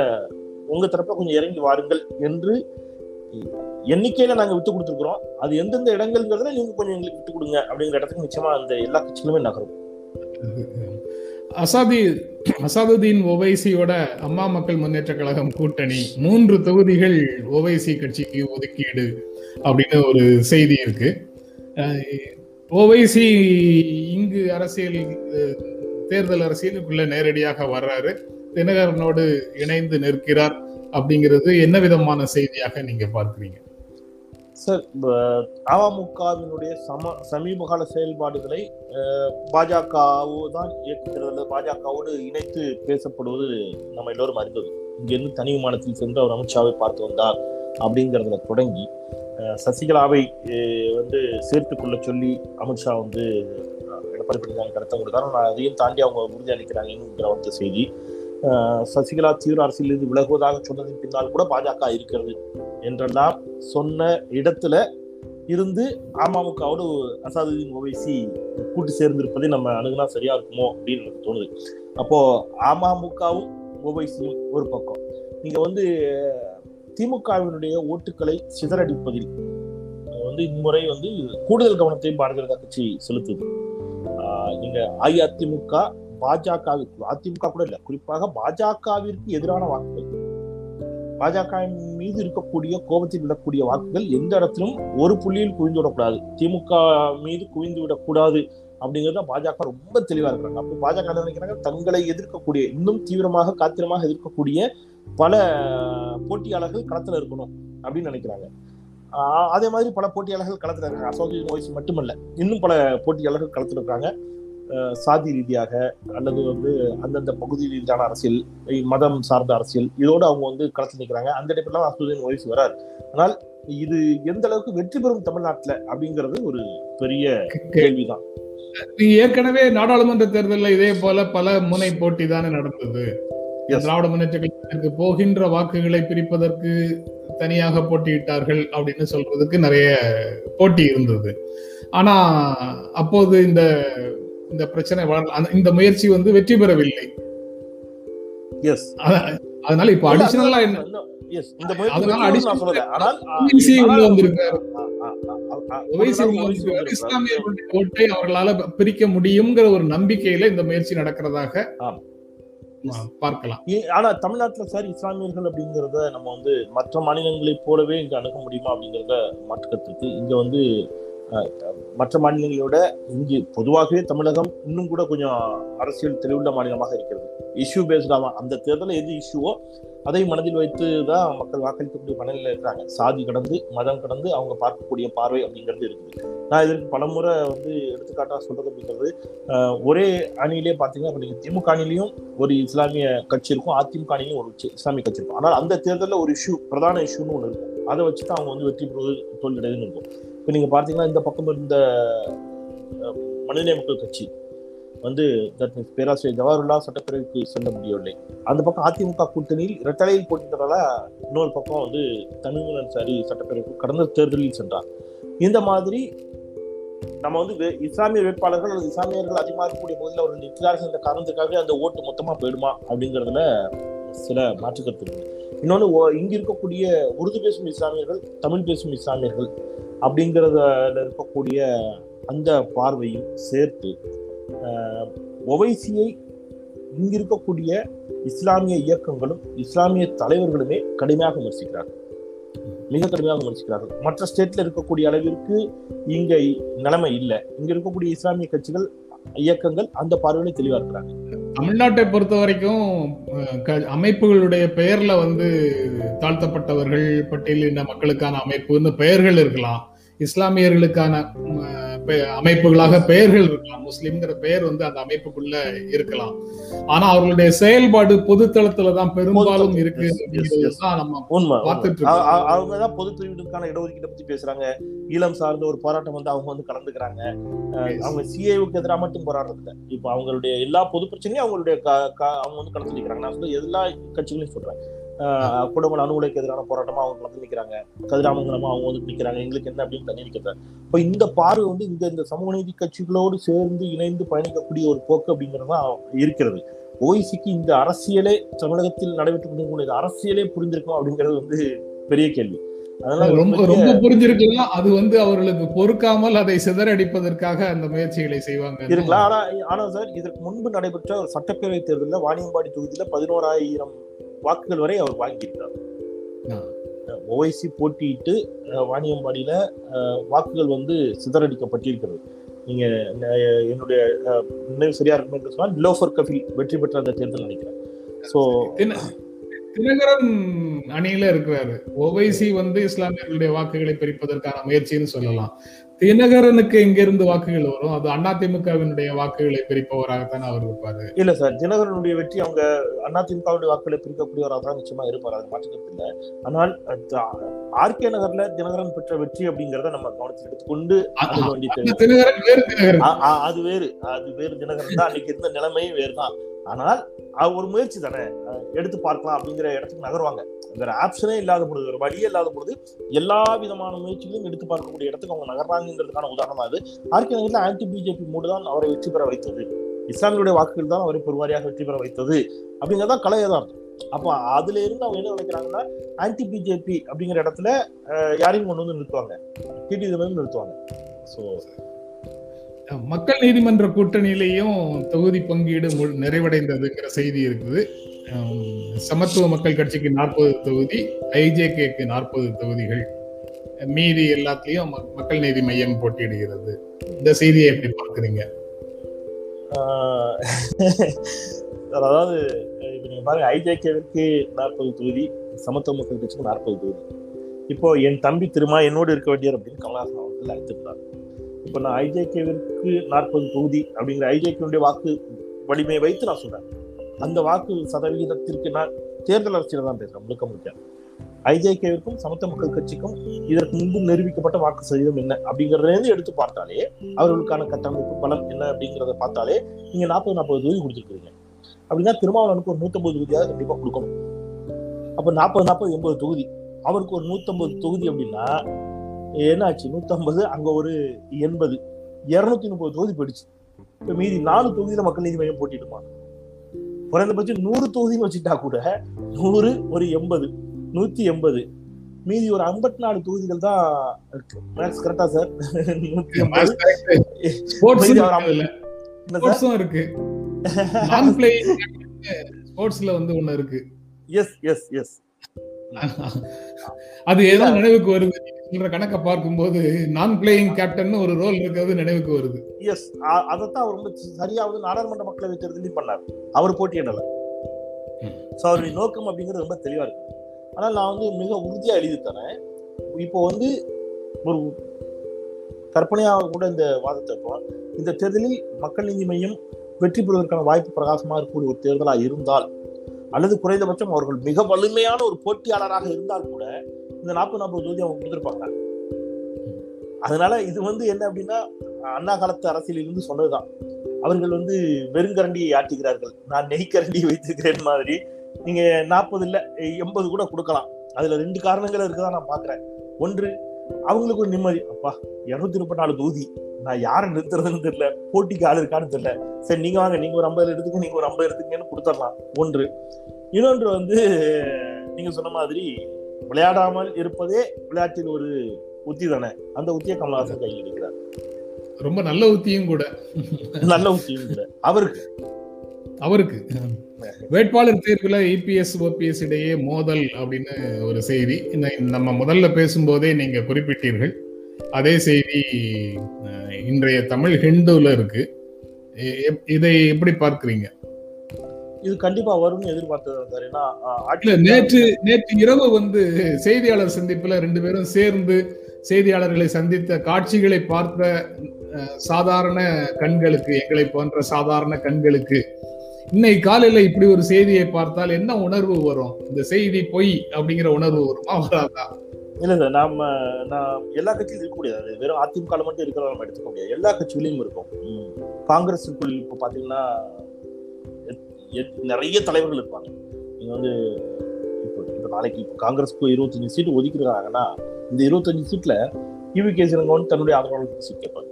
உங்க தரப்புல கொஞ்சம் இறங்கி வாருங்கள் என்று எண்ணிக்கையில நாங்க விட்டு கொடுத்துருக்குறோம். அது எந்தெந்த இடங்கள்ங்கிறதுல நீங்க கொஞ்சம் எங்களுக்கு விட்டு கொடுங்க அப்படிங்கிற இடத்துக்கு நிச்சயமா அந்த எல்லா கட்சிகளுமே நகரும். அசாதி அசாதுதீன் ஒவைசியோட அம்மா மக்கள் முன்னேற்ற கழகம் கூட்டணி மூன்று தொகுதிகள் ஒவைசி கட்சிக்கு ஒதுக்கீடு அப்படின்னு ஒரு செய்தி இருக்கு. ஓவைசி இங்கு அரசியல் தேர்தல் அரசியலுக்குள்ள நேரடியாக வர்றாரு. தினகரனோடு இணைந்து நிற்கிறார் அப்படிங்கிறது என்ன விதமான செய்தியாக நீங்க பார்க்குறீங்க? சார் அமமுகவினுடைய சம சமீபகால செயல்பாடுகளை பாஜகவோ தான் இயக்குகிறது அல்லது பாஜகவோடு இணைத்து பேசப்படுவது நம்ம எல்லோரும் அறிந்தது. இங்கிருந்து தனி விமானத்தில் சென்று அவர் அமித்ஷாவை பார்த்து வந்தார். அப்படிங்கிறதுல தொடங்கி சசிகலாவை வந்து சேர்த்து கொள்ள சொல்லி அமித்ஷா வந்து எடப்பாடி பழனிசாமி கருத்தை கொடுத்தாரு. ஆனால் அதையும் தாண்டி அவங்க உறுதி அளிக்கிறாங்கிற வந்து செய்தி. சசிகலா தீவிர அரசியலிருந்து விலகுவதாக சொன்னதின் பின்னால் கூட பாஜக இருக்கிறது என்றெல்லாம் சொன்ன இடத்துல இருந்து அமமுகவோடு அசாதுதீன் ஓவைசி கூட்டு சேர்ந்திருப்பதை நம்ம அணுகுனா சரியா இருக்குமோ அப்படின்னு எனக்கு தோணுது. அப்போ அமமுகவும் ஓவைசியும் ஒரு பக்கம். நீங்க வந்து திமுகவினுடைய ஓட்டுகளை சிதறடிப்பதில். வந்து இம்முறை வந்து கூடுதல் கவனத்தை பாரதிய ஜனதா கட்சி செலுத்துது. நீங்க அஇஅதிமுக பாஜகவிற்கு அதிமுக கூட இல்ல குறிப்பாக பாஜகவிற்கு எதிரான வாக்குகள். பாஜக மீது இருக்கக்கூடிய கோபத்தில் விடக்கூடிய வாக்குகள் எந்த இடத்திலும் ஒரு புள்ளியில் குவிந்து விடக்கூடாது. திமுக மீது குவிந்து விடக்கூடாது அப்படிங்கறத பாஜக ரொம்ப தெளிவா இருக்கிறாங்க. அப்போ பாஜக என்ன நினைக்கிறாங்க? தங்களை எதிர்க்கக்கூடிய இன்னும் தீவிரமாக காத்திரமாக எதிர்க்கக்கூடிய பல போட்டியாளர்கள் களத்துல இருக்கணும் அப்படின்னு நினைக்கிறாங்க. அதே மாதிரி பல போட்டியாளர்கள் களத்துல இருக்காங்க. அசோசியேஷன் வாய்ஸ் மட்டுமல்ல இன்னும் பல போட்டியாளர்கள் களத்துல இருக்காங்க. சாதி ரீதியாக அல்லது வந்து அந்தந்த பகுதி ரீதியான அரசியல் மதம் சார்ந்த அரசியல் இதோடு அவங்க வந்து களத்தில் நிற்கிறாங்க அந்த டைப்ல அசோசியேஷன் வாய்ஸ் வராது ஆனால் இது எந்த அளவுக்கு வெற்றி பெறும் தமிழ்நாட்டுல அப்படிங்கிறது ஒரு பெரிய கேள்விதான். நீங்க ஏற்கனவே நாடாளுமன்ற தேர்தலில் இதே போல பல முனை போட்டி தானே நடந்தது. திராவிட முன்னேற்ற கழகத்திற்கு போகின்ற வாக்குகளை பிரிப்பதற்கு தனியாக போட்டியிட்டார்கள் அப்படின்னு சொல்றதுக்கு நிறைய போட்டி இருந்தது. ஆனா அப்போது இந்த இந்த பிரச்சனை வளர- இந்த முயற்சி வந்து வெற்றி பெறவில்லை. அதனால இப்ப அடிஷனலா என்ன? எஸ் இந்த இஸ்லாமியர்களுடைய ஓட்டை அவர்களால பிரிக்க முடியுங்கிற ஒரு நம்பிக்கையில இந்த முயற்சி நடக்கிறதாக. பார்க்கலாம். ஆனா தமிழ்நாட்டுல சார் இஸ்லாமியர்கள் அப்படிங்கறத நம்ம வந்து மற்ற மாநிலங்களைப் போலவே இங்க அணுக முடியுமா அப்படிங்கறத மாற்றுக்கத்திற்கு இங்க வந்து மற்ற மாநிலங்களை விட இங்கு பொதுவாகவே தமிழகம் இன்னும் கூட கொஞ்சம் அரசியல் தெளிவுள்ள மாநிலமாக இருக்கிறது. இஷ்யூ பேஸ்டாக அந்த தேர்தலில் எது இஷ்யூவோ அதை மனதில் வைத்து தான் மக்கள் வாக்களிக்கக்கூடிய மனநிலையில் இருக்கிறாங்க. சாதி கடந்து மதம் கடந்து அவங்க பார்க்கக்கூடிய பார்வை அப்படிங்கிறது இருக்குது. நான் இதற்கு பலமுறை வந்து எடுத்துக்காட்டாக சொல்றது அப்படிங்கிறது ஒரே அணியிலே பார்த்தீங்கன்னா இப்போ நீங்கள் திமுக அணிலையும் ஒரு இஸ்லாமிய கட்சி இருக்கும் அதிமுக அணிலையும் ஒரு இஸ்லாமிய கட்சி இருக்கும். ஆனால் அந்த தேர்தலில் ஒரு இஷ்யூ பிரதான இஷ்யூன்னு ஒன்று இருக்கும். அதை வச்சு தான் அவங்க வந்து வெற்றி பெறுவது தோல்வியடைதுன்னு இருக்கும். இப்போ நீங்கள் பார்த்தீங்கன்னா இந்த பக்கம் இருந்த மனிதநேய மக்கள் கட்சி வந்து தட் மீன்ஸ் பேராசிரியர் ஜவஹர்லால் சட்டப்பேரவைக்கு செல்ல முடியவில்லை. அந்த பக்கம் அதிமுக கூட்டணியில் இரட்டலையில் போட்டிருந்ததால இன்னொரு பக்கம் வந்து தமிழ் அன்சாரி சட்டப்பேரவைக்கு கடந்த தேர்தலில் சென்றார். இந்த மாதிரி நம்ம வந்து வே- இஸ்லாமிய வேட்பாளர்கள் அல்லது இஸ்லாமியர்கள் அதிகமாக இருக்கக்கூடிய பகுதியில் அவர் நிற்கிறார்கள் என்ற காரணத்துக்காகவே அந்த ஓட்டு மொத்தமாக போயிடுமா அப்படிங்கிறதுல சில மாற்றுக்கருத்து இருக்கு இன்னொன்று இங்கே இருக்கக்கூடிய உருது பேசும் இஸ்லாமியர்கள் தமிழ் பேசும் இஸ்லாமியர்கள் அப்படிங்கிறதுல இருக்கக்கூடிய அந்த பார்வையும் சேர்த்து ஒவைசியை இங்க இருக்கக்கூடிய இஸ்லாமிய இயக்கங்களும் இஸ்லாமிய தலைவர்களுமே கடுமையாக விமர்சிக்கிறார்கள். மிக கடுமையாக விமர்சிக்கிறார்கள். மற்ற ஸ்டேட்ல இருக்கக்கூடிய அளவிற்கு இங்க நிலைமை இல்லை. இங்க இருக்கக்கூடிய இஸ்லாமிய கட்சிகள் இயக்கங்கள் அந்த பார்வையில தெளிவா இருக்கிறாங்க. தமிழ்நாட்டை பொறுத்த வரைக்கும் க- அமைப்புகளுடைய பெயர்ல வந்து தாழ்த்தப்பட்டவர்கள் பட்டியலின மக்களுக்கான அமைப்புன்னு பெயர்கள் இருக்கலாம். இஸ்லாமியர்களுக்கான அமைப்புகளாக பெயர்கள் இருக்கலாம். முஸ்லிம்ங்கிற பெயர் வந்து அந்த அமைப்புக்குள்ள இருக்கலாம். ஆனா அவர்களுடைய செயல்பாடு பொதுத்தளத்துல தான் பெரும்பாலும். இருக்கு அவங்கதான் பொது பிரிவினருக்கான இடஒதுக்கீட்டை பத்தி பேசுறாங்க. ஈழம் சார்ந்த ஒரு போராட்டம் வந்து அவங்க வந்து கலந்துக்கிறாங்க. அவங்க சிஏவுக்கு எதிராக மட்டும் போராடுறது இல்ல இப்ப அவங்களுடைய எல்லா பொது பிரச்சனையும் அவங்களுடைய அவங்க வந்து கலந்து நிக்கிறாங்க நான் வந்து எல்லா கட்சிகளையும் சொல்றேன். குடும்ப அணு உலைக்கு எதிரான போராட்டமா அவங்க கலந்து நிக்கிறாங்க. கதிராமங்கலமா அவங்க வந்து நிக்கிறாங்க. எங்களுக்கு என்ன அப்படின்னு தண்ணி நிக்கிறாங்க இப்ப இந்த பார்வை வந்து இந்த இந்த சமூக நீதி கட்சிகளோடு சேர்ந்து இணைந்து பயணிக்கக்கூடிய ஒரு போக்கு அப்படிங்கிறது தான் இருக்கிறது. ஓய்சிக்கு இந்த அரசியலே தமிழகத்தில் நடைபெற்று கொண்டிருக்கக்கூடிய அரசியலே புரிஞ்சிருக்கும் அப்படிங்கிறது வந்து பெரிய கேள்வி. அதனால ரொம்ப ரொம்ப புரிஞ்சிருக்கலாம் அது வந்து அவர்களுக்கு பொறுக்காமல் அதை சிதறடிப்பதற்காக அந்த முயற்சிகளை செய்வாங்க. இருக்கலாம். ஆனா ஆனா சார் இதற்கு முன்பு நடைபெற்ற ஒரு சட்டப்பேரவை தேர்தலில் வாணியம்பாடி தொகுதியில பதினோராயிரம் வாக்குகள் வரை அவர் வாங்கியிருக்கார். ஓவைசி போட்டியிட்டு வாணியம்பாடியில வாக்குகள் வந்து சிதறடிக்கப்பட்டிருக்கிறது. நீங்க அஹ், என்னுடைய நினைவு சரியா இருக்கும் என்று சொன்னால் நிலோஃபர் கபில் வெற்றி பெற்ற அந்த தேர்தல் நினைக்கிறேன். சோ தினகரன் அணியில இருக்கிறாரு. ஓவைசி வந்து இஸ்லாமியர்களுடைய வாக்குகளை பிரிப்பதற்கான முயற்சின்னு சொல்லலாம். தினகரனுக்கு எங்கிருந்து வாக்குகள் வரும்? அது அதிமுகவினுடைய வாக்குகளை பிரிப்பவராகத்தானே அவர் இருப்பாரு. இல்ல சார் தினகரனுடைய வெற்றி அவங்க அதிமுகவுடைய வாக்குகளை பிரிக்கக்கூடியவராக தான் நிச்சயமா இருப்பார். அது மாற்றுக்கிறது இல்லை. ஆனால் ஆர்கே நகர்ல தினகரன் பெற்ற வெற்றி அப்படிங்கறத நம்ம கவனத்தில் எடுத்துக்கொண்டு தினகரன் வேறு அது வேறு. அது வேறு தினகரன் தான். அன்னைக்கு இருந்த நிலைமையும் வேறு தான் ஆனால் ஒரு முயற்சி தானே? எடுத்து பார்க்கலாம் அப்படிங்கிற இடத்துக்கு நகர்வாங்க. வேற ஆப்ஷனே இல்லாத பொழுது ஒரு வழியே இல்லாத பொழுது எல்லா விதமான முயற்சிகளையும் எடுத்து பார்க்கக்கூடிய இடத்துக்கு அவங்க நகர்றாங்கிறதுக்கான உதாரணம் அது. ஆர்கே நகரில் ஆன்டி பிஜேபி மூடு தான் அவரை வெற்றி பெற வைத்தது. இஸ்லாமியுடைய வாக்குகள் தான் அவரை பெருவாரியாக வெற்றி பெற வைத்தது. அப்படிங்கறதான் கலை யதார்த்தம் அப்ப அதுல இருந்து அவங்க என்ன நினைக்கிறாங்கன்னா ஆன்டி பிஜேபி அப்படிங்கிற இடத்துல யாரையும் கொண்டு வந்து நிறுத்துவாங்க. டிடி நிறுத்துவாங்க. ஸோ மக்கள் நீதிமன்ற கூட்டணியிலையும் தொகுதி பங்கீடு முழு- நிறைவடைந்ததுங்கிற செய்தி இருக்குது. சமத்துவ மக்கள் கட்சிக்கு நாற்பது தொகுதி ஐஜேகேக்கு நாற்பது தொகுதிகள். மீதி எல்லாத்துலயும் மக்- மக்கள் நீதி மையம் போட்டியிடுகிறது. இந்த செய்தியை எப்படி பார்க்குறீங்க? அதாவது இப்ப நீங்க பாருங்க ஐஜேகேவிற்கு நாற்பது தொகுதி சமத்துவ மக்கள் கட்சிக்கு நாற்பது தொகுதி. இப்போ என் தம்பி திருமா என்னோடு இருக்க வேண்டியவர் அப்படின்னு கமலஹாசன் அவர்கள் அழைத்திருந்தார் இப்போ நான் ஐஜேகேவிற்கு நாற்பது தொகுதி அப்படிங்கிற ஐஜேகேவுடைய வாக்கு வலிமையை வைத்து நான் சொல்றேன். அந்த வாக்கு சதவிகிதத்திற்கு நான் தேர்தல் அரசியல் தான் பேசுறேன் முழுக்க முழுக்க. ஐஜேகேவிற்கும் சமத்த மக்கள் கட்சிக்கும் இதற்கு முன்பு நிரூபிக்கப்பட்ட வாக்கு சதவீதம் என்ன அப்படிங்கறதுலேருந்து எடுத்து பார்த்தாலே அவர்களுக்கான கட்டமைப்பு பலம் என்ன அப்படிங்கிறத பார்த்தாலே நீங்க நாற்பது நாற்பது தொகுதி கொடுத்துருக்கீங்க அப்படின்னா திருமாவளவனுக்கு ஒரு நூத்தம்பது தொகுதியாக கண்டிப்பா கொடுக்கணும். அப்ப நாற்பது நாற்பது எண்பது தொகுதி. அவருக்கு ஒரு நூத்தம்பது தொகுதி அப்படின்னா என்னாச்சு நூத்தம்பது அங்க ஒரு எண்பது. இருநூத்தி முப்பது தொகுதி போயிடுச்சு. இப்ப மீதி நாலு தொகுதியில மக்கள் நீதி மையம் போட்டிடுமா? குறைந்தபட்சம் நூறு தொகுதின்னு வச்சுட்டா கூட நூறு ஒரு எண்பது நூத்தி எண்பது. மீதி ஒரு ஐம்பத்தி நாலு தொகுதிகள் தான் மேக்ஸ் கரெக்டா சார் நூத்தி ஸ்போர்ட்ஸும் இருக்கு. ஸ்போர்ட்ஸ்ல [LAUGHS] வந்து ஒண்ணு இருக்கு. எஸ் எஸ் எஸ் [LAUGHS] அது ஏதோ நினைவுக்கு வருது சொல்ற கணக்க பார்க்கும்போது நான் பிளேயிங் கேப்டன் ஒரு ரோல் இருக்கிறது நினைவுக்கு வருது. எஸ் அதைத்தான் அவர் ரொம்ப சரியா வந்து நாடாளுமன்ற மக்களவை தேர்தலையும் பண்ணார். அவர் போட்டியிடல. ஸோ அவருடைய நோக்கம் அப்படிங்கிறது ரொம்ப தெளிவா இருக்கு. ஆனால் நான் வந்து மிக உறுதியா எழுதி தரேன் இப்போ வந்து ஒரு கற்பனையாக கூட இந்த வாதத்தை இப்போ இந்த தேர்தலில் மக்கள் நீதி மையம் வெற்றி பெறுவதற்கான வாய்ப்பு பிரகாசமாக இருக்கக்கூடிய ஒரு தேர்தலாக இருந்தால் அல்லது குறைந்தபட்சம் அவர்கள் மிக வலிமையான ஒரு போட்டியாளராக இருந்தால் கூட இந்த நாற்பது நாற்பது தொகுதி அவங்க கொடுத்துருப்பாங்க. அதனால இது வந்து என்ன அப்படின்னா அண்ணா காலத்து அரசியலில் இருந்து சொன்னதுதான். அவர்கள் வந்து வெறுங்கரண்டியை ஆட்டுகிறார்கள். நான் நெய்க்கரண்டியை வைத்திருக்கிறேன் மாதிரி. நீங்க நாற்பது இல்ல எண்பது கூட கொடுக்கலாம். அதுல ரெண்டு காரணங்கள் இருக்குதான் நான் பாக்குறேன் ஒன்று அவங்களுக்கு ஒரு நிம்மதி. அப்பா இருநூத்தி முப்பத்தி நாலு தொகுதி. நான் யாரை நிறுத்துறதுன்னு தெரியல. போட்டிக்கு ஆள் இருக்கான்னு தெரியல. சரி நீங்க வாங்க. நீங்க ஒரு ஐம்பது எடுத்துக்க நீங்க ஒரு ஐம்பது எடுத்துக்கன்னு கொடுத்துடலாம். ஒன்று. இன்னொன்று வந்து நீங்க சொன்ன மாதிரி விளையாடாமல் இருப்பதே விளையாட்டில் ஒரு உத்தி தானே? அந்த உத்தியை கமலஹாசன் கையில் எடுக்கிறார். ரொம்ப நல்ல உத்தியும் கூட. நல்ல உத்தியும் கூட. அவருக்கு. அவருக்கு. வேட்பாளர் தேர்வுல இபிஎஸ் ஓபிஎஸ் இடையே மோதல் அப்படின்னு ஒரு செய்தி. நம்ம முதல்ல பேசும்போதே நீங்க குறிப்பிட்டீர்கள். அதே செய்தி இன்றைய தமிழ் ஹிந்துல இருக்கு. இதை எப்படி பார்க்கிறீங்க? இது கண்டிப்பா வரும்னு எதிர்பார்த்தது நேற்று நேற்று இரவு வந்து செய்தியாளர் சந்திப்புல ரெண்டு பேரும் சேர்ந்து செய்தியாளர்களை சந்தித்த காட்சிகளை பார்த்த சாதாரண கண்களுக்கு எங்களை போன்ற சாதாரண கண்களுக்கு இன்னைக்கு காலையில இப்படி ஒரு செய்தியை பார்த்தால் என்ன உணர்வு வரும்? இந்த செய்தி பொய் அப்படிங்கிற உணர்வு வருமா வராதா? இல்ல இல்லை நாம நான் எல்லா கட்சியிலும் இருக்கக்கூடியது அது வெறும் அதிமுக மட்டும் இருக்கிறத நம்ம எடுத்துக்க முடியாது. எல்லா கட்சிகளையும் இருக்கும். காங்கிரஸுக்குள் இப்போ பாத்தீங்கன்னா எத்- எத்- நிறைய தலைவர்கள் இருப்பாங்க. நீங்க வந்து இப்போ இப்போ நாளைக்கு இப்போ காங்கிரஸ்க்கு இருபத்தஞ்சு சீட்டு ஒதுக்கிருக்காங்கன்னா இந்த இருபத்தஞ்சு சீட்ல டிவி கே சிலங்கோன் தன்னுடைய ஆதரவாளர்களுக்கு சீட் கேட்பாங்க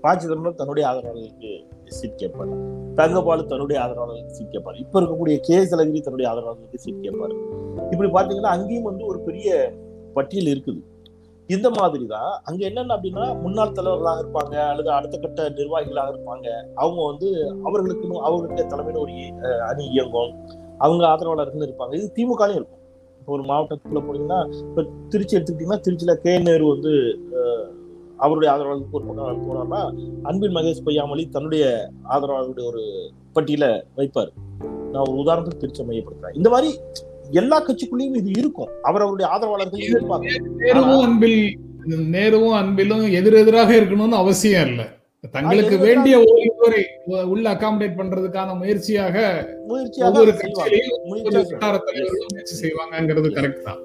ப சிதம்பரம் தன்னுடைய ஆதரவாளர்களுக்கு சீட் கேட்பாரு. தங்கபாலு தன்னுடைய ஆதரவாளர்களுக்கு சீட் கேட்பாரு. இப்ப இருக்கக்கூடிய கே எஸ் தன்னுடைய ஆதரவாளர்களுக்கு சீட் கேட்பாரு. இப்படி பாத்தீங்கன்னா அங்கேயும் வந்து ஒரு பெரிய பட்டியல் இருக்குது. இந்த மாதிரி தான் அங்க என்னென்ன அப்படின்னா முன்னாள் தலைவர்களாக இருப்பாங்க அல்லது அடுத்த கட்ட நிர்வாகிகளாக இருப்பாங்க. அவங்க வந்து அவர்களுக்குன்னு அவர்களுடைய தலைமையில ஒரு அணி இயங்கும். அவங்க ஆதரவாளர்கள் இருப்பாங்க. இது திமுகலையும் இருக்கும். இப்போ ஒரு மாவட்டத்துக்குள்ள போனீங்கன்னா இப்போ திருச்சி எடுத்துக்கிட்டீங்கன்னா திருச்சியில கே. நேரு வந்து அவருடைய ஆதரவாளர்களுக்கு ஒரு பக்கம் போனார்னா அன்பின் மகேஷ் பொய்யாமொழி தன்னுடைய ஆதரவாளர்களுடைய ஒரு பட்டியல வைப்பார். நான் ஒரு உதாரணத்துக்கு திருச்சி மையப்படுத்துறேன் இந்த மாதிரி எல்லா கட்சிக்குள்ளேயும் இது இருக்கும். அவரவருடைய ஆதரவாளர்கள் இருப்பாங்க நேருவும் அன்பில் நேருவும் அன்பிலும் எதிரெதிராக இருக்கணும்னு அவசியம் இல்ல. தங்களுக்கு வேண்டிய ஒருவரை உள்ள அகாமடேட் பண்றதுக்கான முயற்சியாக ஒவ்வொரு. கட்சியிலையும் முயற்சி செய்வாங்கங்கிறது கரெக்ட் தான்.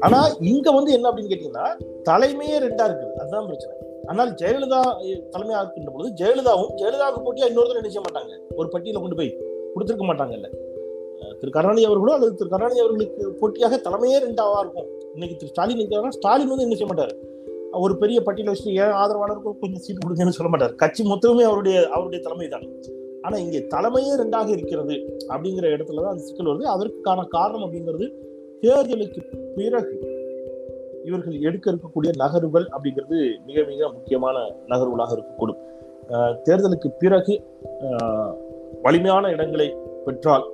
ஆனா இங்க வந்து என்ன அப்படின்னு கேட்டீங்கன்னா தலைமையே ரெண்டா இருக்குது. அதுதான் பிரச்சனை. ஆனால் ஜெயலலிதா அஹ், தலைமையா இருக்கின்ற பொழுது ஜெயலலிதாவும் ஜெயலலிதாவுக்கு போட்டியா இன்னொருத்தர் செய்ய மாட்டாங்க? ஒரு பட்டியல கொண்டு போய் கொடுத்திருக்க மாட்டாங்கல்ல. திரு கருணாநிதி அவர்களோ அல்லது திரு கருணாநிதி அவர்களுக்கு போட்டியாக தலைமையே ரெண்டாவா இருக்கும். இன்னைக்கு திரு ஸ்டாலின் இருக்கிறாரா ஸ்டாலின் வந்து என்ன செய்ய மாட்டார்? ஒரு பெரிய பட்டியல வச்சுட்டு ஏன் ஆதரவாளருக்கு கொஞ்சம் சீட்டு கொடுங்கன்னு சொல்ல மாட்டார். கட்சி மொத்தமே அவருடைய அவருடைய தலைமை தான். ஆனா இங்கே தலைமையே ரெண்டாக இருக்கிறது அப்படிங்கிற இடத்துல தான் அந்த சிக்கல் வருது. அதற்கான காரணம் அப்படிங்கிறது தேர்தலுக்கு பிறகு இவர்கள் எடுக்க இருக்கக்கூடிய நகர்வுகள் அப்படிங்கிறது மிக மிக முக்கியமான நகர்வுகளாக இருக்கக்கூடும். தேர்தலுக்கு பிறகு வலிமையான இடங்களை பெற்றால்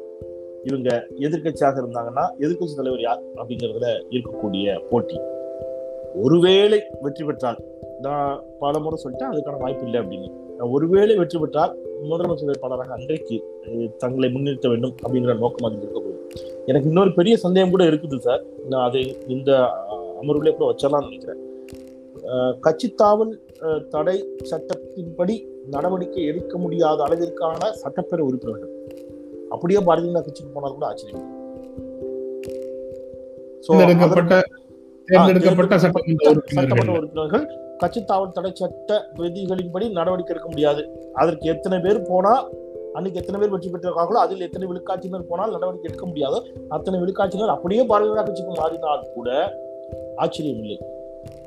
இவங்க எதிர்க்கட்சியாக இருந்தாங்கன்னா எதிர்க்கட்சி தலைவர் யார் அப்படிங்கிறதுல இருக்கக்கூடிய போட்டி. ஒருவேளை வெற்றி பெற்றால் நான் பல முறை சொல்லிட்டேன் அதுக்கான வாய்ப்பு இல்லை அப்படின்னு. ஒருவேளை வெற்றி பெற்றால் முதலமைச்சர் வேட்பாளராக அன்றைக்கு தங்களை முன்னிறுத்த வேண்டும் அப்படிங்கிற நோக்கம் அது இருக்க போகுது. எனக்கு இன்னொரு பெரிய சந்தேகம் கூட இருக்குது சார் நான் அதை இந்த அமர்வுலேயே கூட வச்சிடலாம்னு நினைக்கிறேன். அஹ், கட்சித்தாவல் தடை சட்டத்தின்படி நடவடிக்கை எடுக்க முடியாத அளவிற்கான சட்டப்பேரவை உறுப்பினர்கள். அப்படியே பாரதிய ஜனதா கட்சிக்கு போனால் கூட ஆச்சரியம். சட்டமன்ற உறுப்பினர்கள். உறுப்பினர்கள் கட்சித்தாவல் தடை சட்ட விதிகளின்படி நடவடிக்கை எடுக்க முடியாது. அதற்கு எத்தனை பேர் போனா அன்னைக்கு எத்தனை பேர் வெற்றி பெற்றிருக்காங்களோ அதில் எத்தனை விழுக்காட்சியினர் போனால் நடவடிக்கை எடுக்க முடியாதோ அத்தனை விழுக்காட்சியினர் அப்படியே பாரதிய ஜனதா கட்சிக்கு மாறினால் கூட ஆச்சரியம் இல்லை.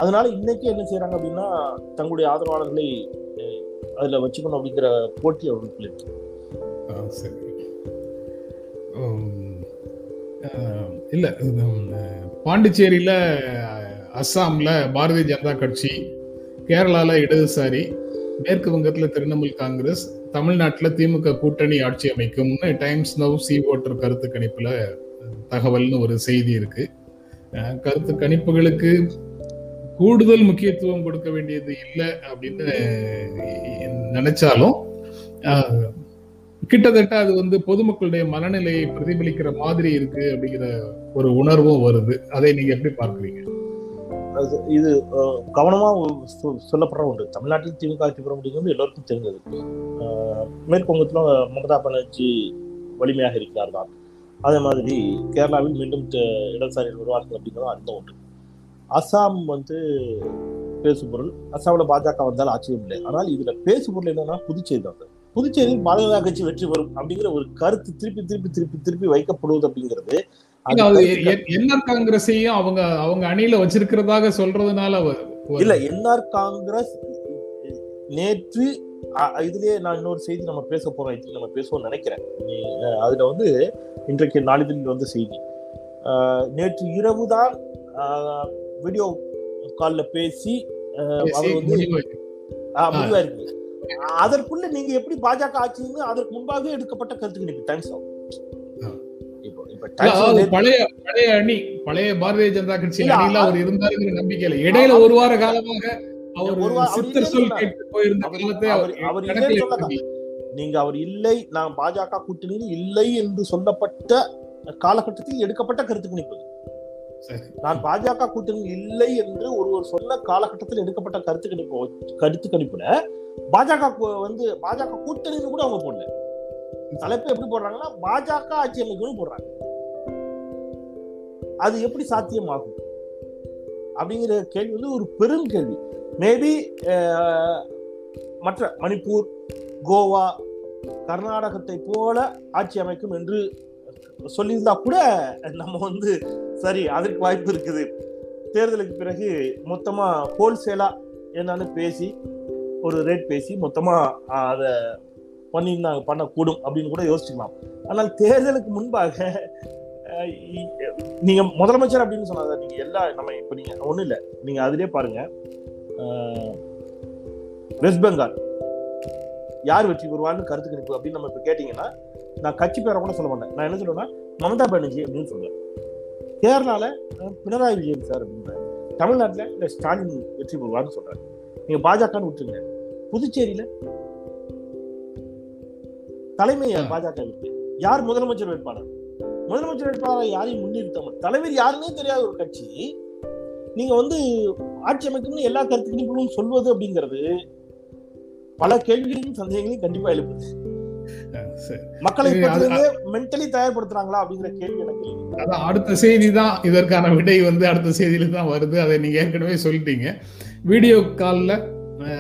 அதனால இன்னைக்கு என்ன செய்யறாங்க அப்படின்னா தங்களுடைய ஆதரவாளர்களை அதுல வச்சுக்கணும் அப்படிங்கிற போட்டி அவர்களுக்கு இருக்கு. இல்லை பாண்டிச்சேரியில் அஸ்ஸாமில் பாரதிய ஜனதா கட்சி கேரளாவில் இடதுசாரி மேற்கு வங்கத்தில் திரிணாமுல் காங்கிரஸ் தமிழ்நாட்டில் திமுக கூட்டணி ஆட்சி அமைக்கும்னு டைம்ஸ் நவ் சி ஓட்டர் கருத்து கணிப்பில் தகவல்னு ஒரு செய்தி இருக்கு. கருத்து கணிப்புகளுக்கு கூடுதல் முக்கியத்துவம் கொடுக்க வேண்டியது இல்லை அப்படின்னு நினைச்சாலும் கிட்டத்தட்ட அது வந்து பொதுமக்களுடைய மனநிலையை பிரதிபலிக்கிற மாதிரி இருக்கு அப்படிங்கிற ஒரு உணர்வும் வருது. அதை நீங்க எப்படி பார்க்குறீங்க? அது இது கவனமா சொல்லப்படுற ஒன்று. தமிழ்நாட்டில் திமுக ஆட்சி பெற முடியும் எல்லோருக்கும் தெரிஞ்சது மேற்கு மமதா பானர்ஜி வலிமையாக இருக்கிறார் தான் அதே மாதிரி கேரளாவில் மீண்டும் இடதுசாரிகள் வருவார்கள் அப்படிங்கிறது அந்த ஒன்று. அசாம் வந்து பேசுபொருள் அசாமில் பாஜக வந்தால் ஆச்சரியம் இல்லை. ஆனால் இதில் பேசுபொருள் என்னன்னா புதுச்சேரி தான். புதுச்சேரியில் பாரதிய கட்சி வெற்றி பெறும் அப்படிங்கிற ஒரு கருத்து திருப்பி திருப்பி திருப்பி திருப்பி வைக்கப்படுவது அப்படிங்கிறது என்ஆர் காங்கிரஸையும் அவங்க அவங்க அணியில வச்சிருக்கிறதாக சொல்றதுனால இல்ல என்ஆர் காங்கிரஸ் நேற்று இதுலயே நான் இன்னொரு செய்தி நம்ம பேச போறோம் நம்ம பேசுவோம்னு நினைக்கிறேன். அதுல வந்து இன்றைக்கு நாளிதழில் வந்த செய்தி. நேற்று இரவு தான் வீடியோ கால்ல பேசி அவர் வந்து முடிவு அஹ், முடிவா இருக்கு. அதற்குள்ள நீங்க எப்படி பாஜக ஆட்சின்னு அதற்கு முன்பாகவே எடுக்கப்பட்ட கருத்து கணிப்பு நேத்து- பழைய பழைய அணி பழைய பாரதிய ஜனதா கட்சி அணியில அவர் இருந்தாருங்கிற நம்பிக்கை இல்லை இடையில ஒரு வார காலமாக அவர் சித்தர் சொல் கேட்டு போயிருந்த காலத்தை அவர். நீங்க அவர் இல்லை நான் பாஜக கூட்டணியில் இல்லை என்று சொல்லப்பட்ட காலகட்டத்தில் எடுக்கப்பட்ட கருத்து கணிப்பு. நான் பாஜக கூட்டணி இல்லை என்று ஒருவர் சொன்ன காலகட்டத்தில் எடுக்கப்பட்ட கருத்து கணிப்பு கருத்து கணிப்புல பாஜக வந்து பாஜக கூட்டணின்னு கூட அவங்க போடல. தலைப்பு எப்படி போடுறாங்கன்னா பாஜக ஆட்சி அமைக்கணும்னு போடுறாங்க. அது எப்படி சாத்தியமாகும்? அப்படிங்கிற கேள்வி வந்து ஒரு பெரும் கேள்வி. மேபி மற்ற மணிப்பூர் கோவா கர்நாடகத்தை போல ஆட்சி அமைக்கும் என்று சொல்லியிருந்தா கூட நம்ம வந்து சரி அதற்கு வாய்ப்பு இருக்குது. தேர்தலுக்கு பிறகு மொத்தமாக ஹோல்சேலாக என்னன்னு பேசி ஒரு ரேட் பேசி மொத்தமாக அதை பண்ணியிருந்தாங்க பண்ணக்கூடும் அப்படின்னு கூட யோசிச்சுக்கலாம். ஆனால் தேர்தலுக்கு முன்பாக நீங்கள் முதலமைச்சர் அப்படின்னு சொன்னாங்க. நீங்கள் எல்லா நம்ம இப்போ நீங்கள் ஒன்றும் இல்லை. நீங்கள் அதிலே பாருங்கள் வெஸ்ட் பெங்கால் யார் வெற்றி பெறுவான்னு கருத்து கணிப்பு அப்படின்னு நம்ம இப்போ கேட்டிங்கன்னா நான் கட்சி பேரை கூட சொல்ல மாட்டேன். நான் என்ன சொல்லுவேன்னா மமதா பானர்ஜி அப்படின்னு சொல்லுவேன் கேரளால பினராயி விஜயன் சார் அப்படின்றேன் தமிழ்நாட்டுல இல்ல ஸ்டாலின் வெற்றி பெறுவார்னு சொல்றாரு. நீங்க பாஜகன்னு விட்டுருங்க. புதுச்சேரியில தலைமை. பாஜக யார் முதலமைச்சர் வேட்பாளர்? முதலமைச்சர் வேட்பாளரை யாரையும் முன்னிறுத்தாம தலைவர் யாருன்னே தெரியாத ஒரு கட்சி. நீங்க வந்து ஆட்சி அமைக்கணும்னு எல்லா கருத்து சொல்வது அப்படிங்கிறது பல கேள்விகளையும் சந்தேகங்களையும் கண்டிப்பா எழுப்புது. மக்களை மென்டலி தயார்படுத்துறாங்களா அப்படிங்கிற கேள்வி எனக்கு. அதான் அடுத்த செய்தி தான் இதற்கான விடை வந்து அடுத்த செய்தியில தான் வருது. அதை நீங்க ஏற்கனவே சொல்லிட்டீங்க. வீடியோ கால்ல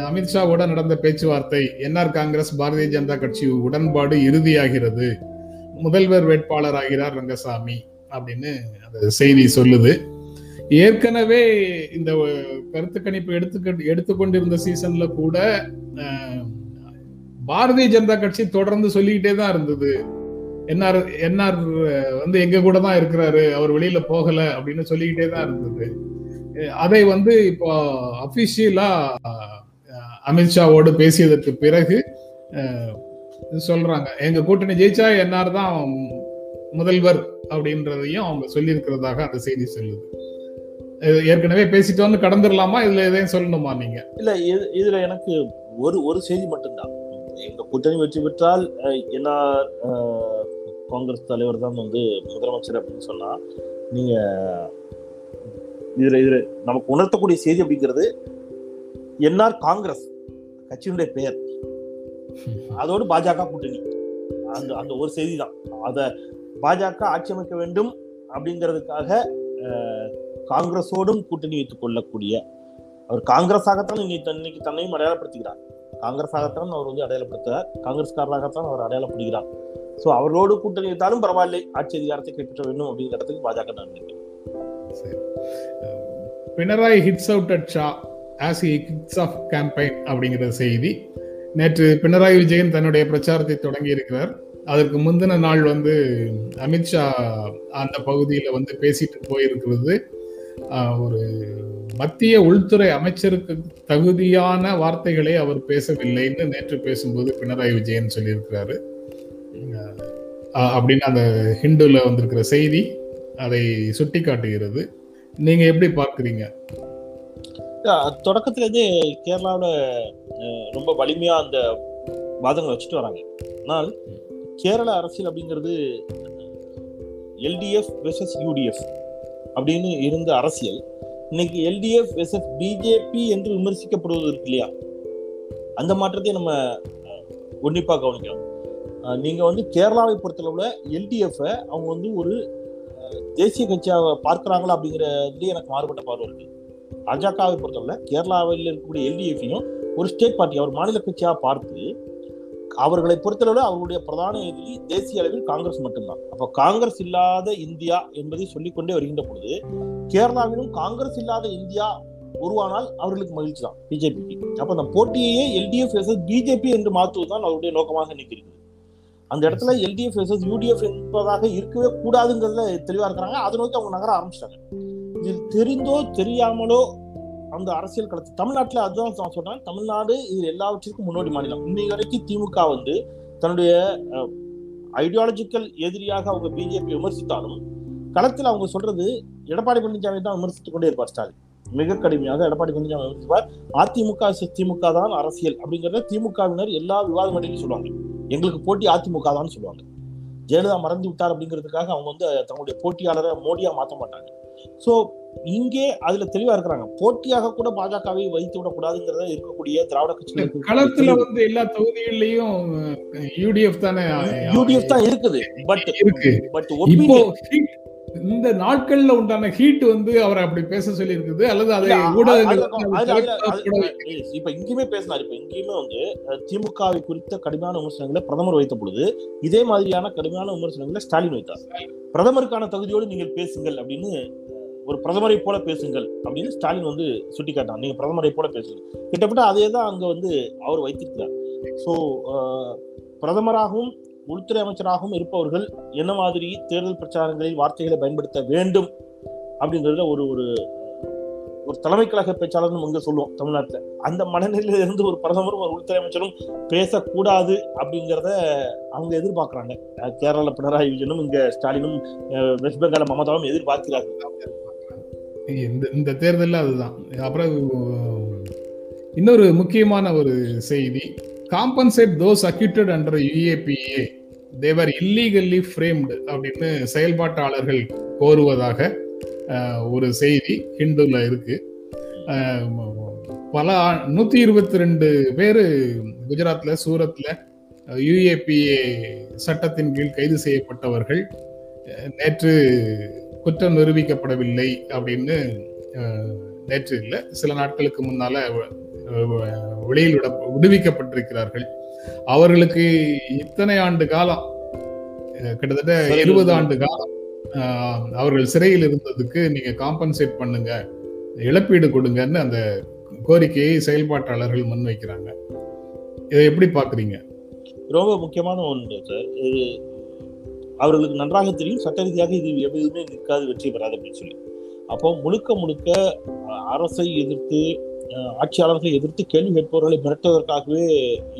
அமித்ஷாவோட நடந்த பேச்சுவார்த்தை என்ஆர் காங்கிரஸ் பாரதிய ஜனதா கட்சி உடன்பாடு இறுதியாகிறது. முதல்வர் வேட்பாளர் ஆகிறார் ரங்கசாமி அப்படின்னு அந்த செய்தி சொல்லுது. ஏற்கனவே இந்த கருத்து கணிப்பு எடுத்துக்க எடுத்துக்கொண்டிருந்த சீசன்ல கூட பாரதிய ஜனதா கட்சி தொடர்ந்து சொல்லிக்கிட்டே தான் இருந்தது. என்ஆர் என்ஆர் வந்து எங்க கூட தான் இருக்கிறாரு அவர் வெளியில போகல அப்படின்னு சொல்லிக்கிட்டே தான் இருந்தது. அதை வந்து இப்போ அபிஷியலா அமித்ஷாவோடு பேசியதற்கு பிறகு சொல்றாங்க. எங்க கூட்டணி ஜெயிச்சா என்ஆர் தான் முதல்வர் அப்படின்றதையும் அவங்க சொல்லியிருக்கிறதாக அந்த செய்தி சொல்லுது. ஏற்கனவே பேசிட்டு வந்து கடந்துடலாமா? இதுல எதையும் சொல்லணுமா நீங்க? இல்ல இது- இதுல எனக்கு ஒரு ஒரு செய்தி மட்டும்தான். எங்க கூட்டணி வெற்றி பெற்றால் அஹ், என்ஆர் காங்கிரஸ் தலைவர் தான் வந்து முதலமைச்சர் அப்படின்னு சொன்னா நீங்க இதுல இதுல நமக்கு உணர்த்தக்கூடிய செய்தி அப்படிங்கிறது என்ஆர் காங்கிரஸ் கட்சியினுடைய பெயர். அதோடு பாஜக கூட்டணி. அந்த அந்த ஒரு செய்தி தான். அத பாஜக ஆட்சி அமைக்க வேண்டும் அப்படிங்கிறதுக்காக காங்கிரஸோடும் கூட்டணி வைத்துக் கொள்ளக்கூடிய அவர் காங்கிரஸாகத்தான் இன்னைக்கு இன்னைக்கு தன்னையும் அடையாளப்படுத்துகிறார். காங்கிரஸாகத்தான் அவர் வந்து அடையாளப்படுத்துகிறார் காங்கிரஸ்காரராகத்தான் அவர் அடையாளப்படுகிறார். சோ அவரோடு கூட்டணி இருந்தாலும் பரவாயில்லை. ஆட்சி அதிகாரத்தை கைப்பற்ற வேண்டும் அப்படிங்கிறதுக்கு பாஜக நான் Pinarayi hits out at Shah as a kids of campaign அப்படிங்கிற செய்தி. நேற்று பினராயி விஜயன் தன்னுடைய பிரச்சாரத்தை தொடங்கி இருக்கிறார். அதற்கு முந்தின நாள் வந்து அமித்ஷா அந்த பகுதியில் வந்து பேசிட்டு போயிருக்கிறது. ஒரு மத்திய உள்துறை அமைச்சருக்கு தகுதியான வார்த்தைகளை அவர் பேசவில்லைன்னு நேற்று பேசும்போது பினராயி விஜயன் சொல்லியிருக்கிறாரு. அப்படின்னு அந்த ஹிண்டுல வந்திருக்கிற செய்தி அதை சுட்டி காட்டுகிறது நீங்க எப்படி பார்க்குறீங்க? தொடக்கத்துலேருந்து கேரளாவில் ரொம்ப வலிமையா அந்த வாதங்களை வச்சுட்டு வராங்க. ஆனால் கேரள அரசியல் அப்படிங்கிறது எல்டிஎஃப் வெர்சஸ் யூடிஎஃப் அப்படின்னு இருந்த அரசியல் இன்னைக்கு எல்டிஎஃப் எஸ்எஃப் பிஜேபி என்று விமர்சிக்கப்படுவது இருக்கு இல்லையா? அந்த மாற்றத்தை நம்ம உன்னிப்பாக உன்னிப்பா கவனிக்கணும். வந்து கேரளாவை பொறுத்தளவில் எல்டிஎஃப்பை அவங்க வந்து ஒரு தேசிய கட்சியாக பார்க்குறாங்களா அப்படிங்கிறதுலேயே எனக்கு மாறுபட்ட பார்வை இருக்குது பாஜகவை பொறுத்தளவில் கேரளாவில் இருக்கக்கூடிய எல்டிஎஃப்பையும் ஒரு ஸ்டேட் பார்ட்டி அவர் மாநில கட்சியாக பார்த்து அவர்களை பொறுத்தளவில் அவருடைய பிரதான எதிரி தேசிய அளவில் காங்கிரஸ் மட்டும்தான். அப்போ காங்கிரஸ் இல்லாத இந்தியா என்பதை சொல்லிக்கொண்டே வருகின்ற பொழுது கேரளாவிலும் காங்கிரஸ் இல்லாத இந்தியா உருவானால் அவர்களுக்கு மகிழ்ச்சி தான் பிஜேபிக்கு. அப்ப அந்த போட்டியையே எல்டிஎஃப் வெர்சஸ் பிஜேபி என்று மாற்றுவதுதான் அவருடைய நோக்கமாக நிற்கிறது அந்த இடத்துல எல்டிஎஃப் வெர்சஸ் யூடிஎஃப் என்பதாக இருக்கவே கூடாதுங்கிறதுல தெளிவா இருக்கிறாங்க. அதை நோக்கி அவங்க நகர ஆரம்பிச்சிட்டாங்க. இது தெரிந்தோ தெரியாமலோ அந்த அரசியல் களத்து தமிழ்நாட்டுல அதுதான் நான் சொல்றேன் தமிழ்நாடு இது எல்லாவற்றிற்கும் முன்னோடி மாநிலம். இன்னைக்கு வரைக்கும் திமுக வந்து தன்னுடைய ஐடியாலஜிக்கல் எதிரியாக அவங்க பிஜேபி விமர்சித்தாலும் களத்தில் அவங்க சொல்றது எடப்பாடி பழனிசாமி தான் விமர்சித்துக் கொண்டே இருப்பார் ஸ்டாலின். மிக கடுமையாக எடப்பாடி பழனிசாமி விமர்சிப்பார். அதிமுக திமுக தான் அரசியல் அப்படிங்கிறத திமுகவினர் எல்லா விவாத மேடையிலும் சொல்லுவாங்க. எங்களுக்கு போட்டி அதிமுக தான் சொல்லுவாங்க. ஜெயலலிதா மறந்து விட்டார் அப்படிங்கிறதுக்காக அவங்க வந்து தங்களுடைய போட்டியாளரை மோடியா மாற்ற மாட்டாங்க. சோ இங்கே அதுல தெளிவா இருக்கிறாங்க. போட்டியாக கூட பாஜகவை வைத்து விடக்கூடாதுங்கிறத இருக்கக்கூடிய திராவிட கட்சிகளுக்கு களத்துல வந்து எல்லா தொகுதிகள்லயும் யூடிஎஃப் தானே யூடிஎஃப் தான் இருக்குது. பட் இருக்கு. பட் இப்போ இந்த நாட்கள்ல உண்டான ஹீட் வந்து அவரை அப்படி பேச சொல்லி இருக்குது அல்லது அதை ஊடகங்கள் இப்ப இங்கேயுமே பேசினார். இப்ப இங்கேயுமே வந்து திமுகவை குறித்த கடுமையான விமர்சனங்களை பிரதமர் வைத்த பொழுது இதே மாதிரியான கடுமையான விமர்சனங்களை ஸ்டாலின் வைத்தார். பிரதமருக்கான தகுதியோடு நீங்கள் பேசுங்கள் அப்படின்னு ஒரு பிரதமரை போல பேசுங்கள் அப்படின்னு ஸ்டாலின் வந்து சுட்டிக்காட்டான் நீங்க பிரதமரை போல பேசுங்க கிட்டத்தட்ட அதே தான் அங்க வந்து அவர் வைத்திருக்கிறார். ஸோ பிரதமராகவும் உள்துறை அமைச்சராகவும் இருப்பவர்கள் என்ன மாதிரி தேர்தல் பிரச்சாரங்களில் வார்த்தைகளை பயன்படுத்த வேண்டும் அப்படின்றதுல ஒரு ஒரு ஒரு தலைமை கழக பேச்சாளர் இங்க சொல்லுவோம் தமிழ்நாட்டில். அந்த மனநிலையில இருந்து ஒரு பிரதமரும் ஒரு உள்துறை அமைச்சரும் பேசக்கூடாது அப்படிங்கிறத அவங்க எதிர்பார்க்குறாங்க. கேரள பினராயி விஜயனும் இங்க ஸ்டாலினும் வெஸ்ட் பெங்கால மமதாவும் எதிர்பார்க்கிறார்கள். இந்த இந்த தேர்தலில் அதுதான். அப்புறம் இன்னொரு முக்கியமான ஒரு செய்தி. Compensate those acquitted under UAPA they were illegally framed அப்படின்னு செயல்பாட்டாளர்கள் கோருவதாக ஒரு செய்தி ஹிந்துல இருக்கு. பல நூத்தி இருபத்தி ரெண்டு பேர் குஜராத்ல சூரத்ல யுஏபிஏ சட்டத்தின் கீழ் கைது செய்யப்பட்டவர்கள். நேற்று குற்றம் நிரூபிக்கப்படவில்லை அப்படின்னு நேற்று இல்லை சில நாட்களுக்கு முன்னால வெளியில் விட விடுவிக்கப்பட்டிருக்கிறார்கள். அவர்களுக்கு இத்தனை ஆண்டு காலம் கிட்டத்தட்ட இருபது ஆண்டு காலம் அவர்கள் சிறையில் இருந்ததுக்கு நீங்க காம்பன்சேட் பண்ணுங்க இழப்பீடு கொடுங்கன்னு அந்த கோரிக்கையை செயல்பாட்டாளர்கள் முன்வைக்கிறாங்க. இதை எப்படி பாக்குறீங்க ரொம்ப முக்கியமான ஒன்று சார். அவர்களுக்கு நன்றாக தெரியும். சட்ட ரீதியாக இது எதுவுமே நிற்காது வெற்றி பெறாது அப்படின்னு சொல்லி. அப்போ முழுக்க முழுக்க அரசை எதிர்த்து ஆட்சியாளர்களை எதிர்த்து கேள்வி கேட்பவர்களை மிரட்டுவதற்காகவே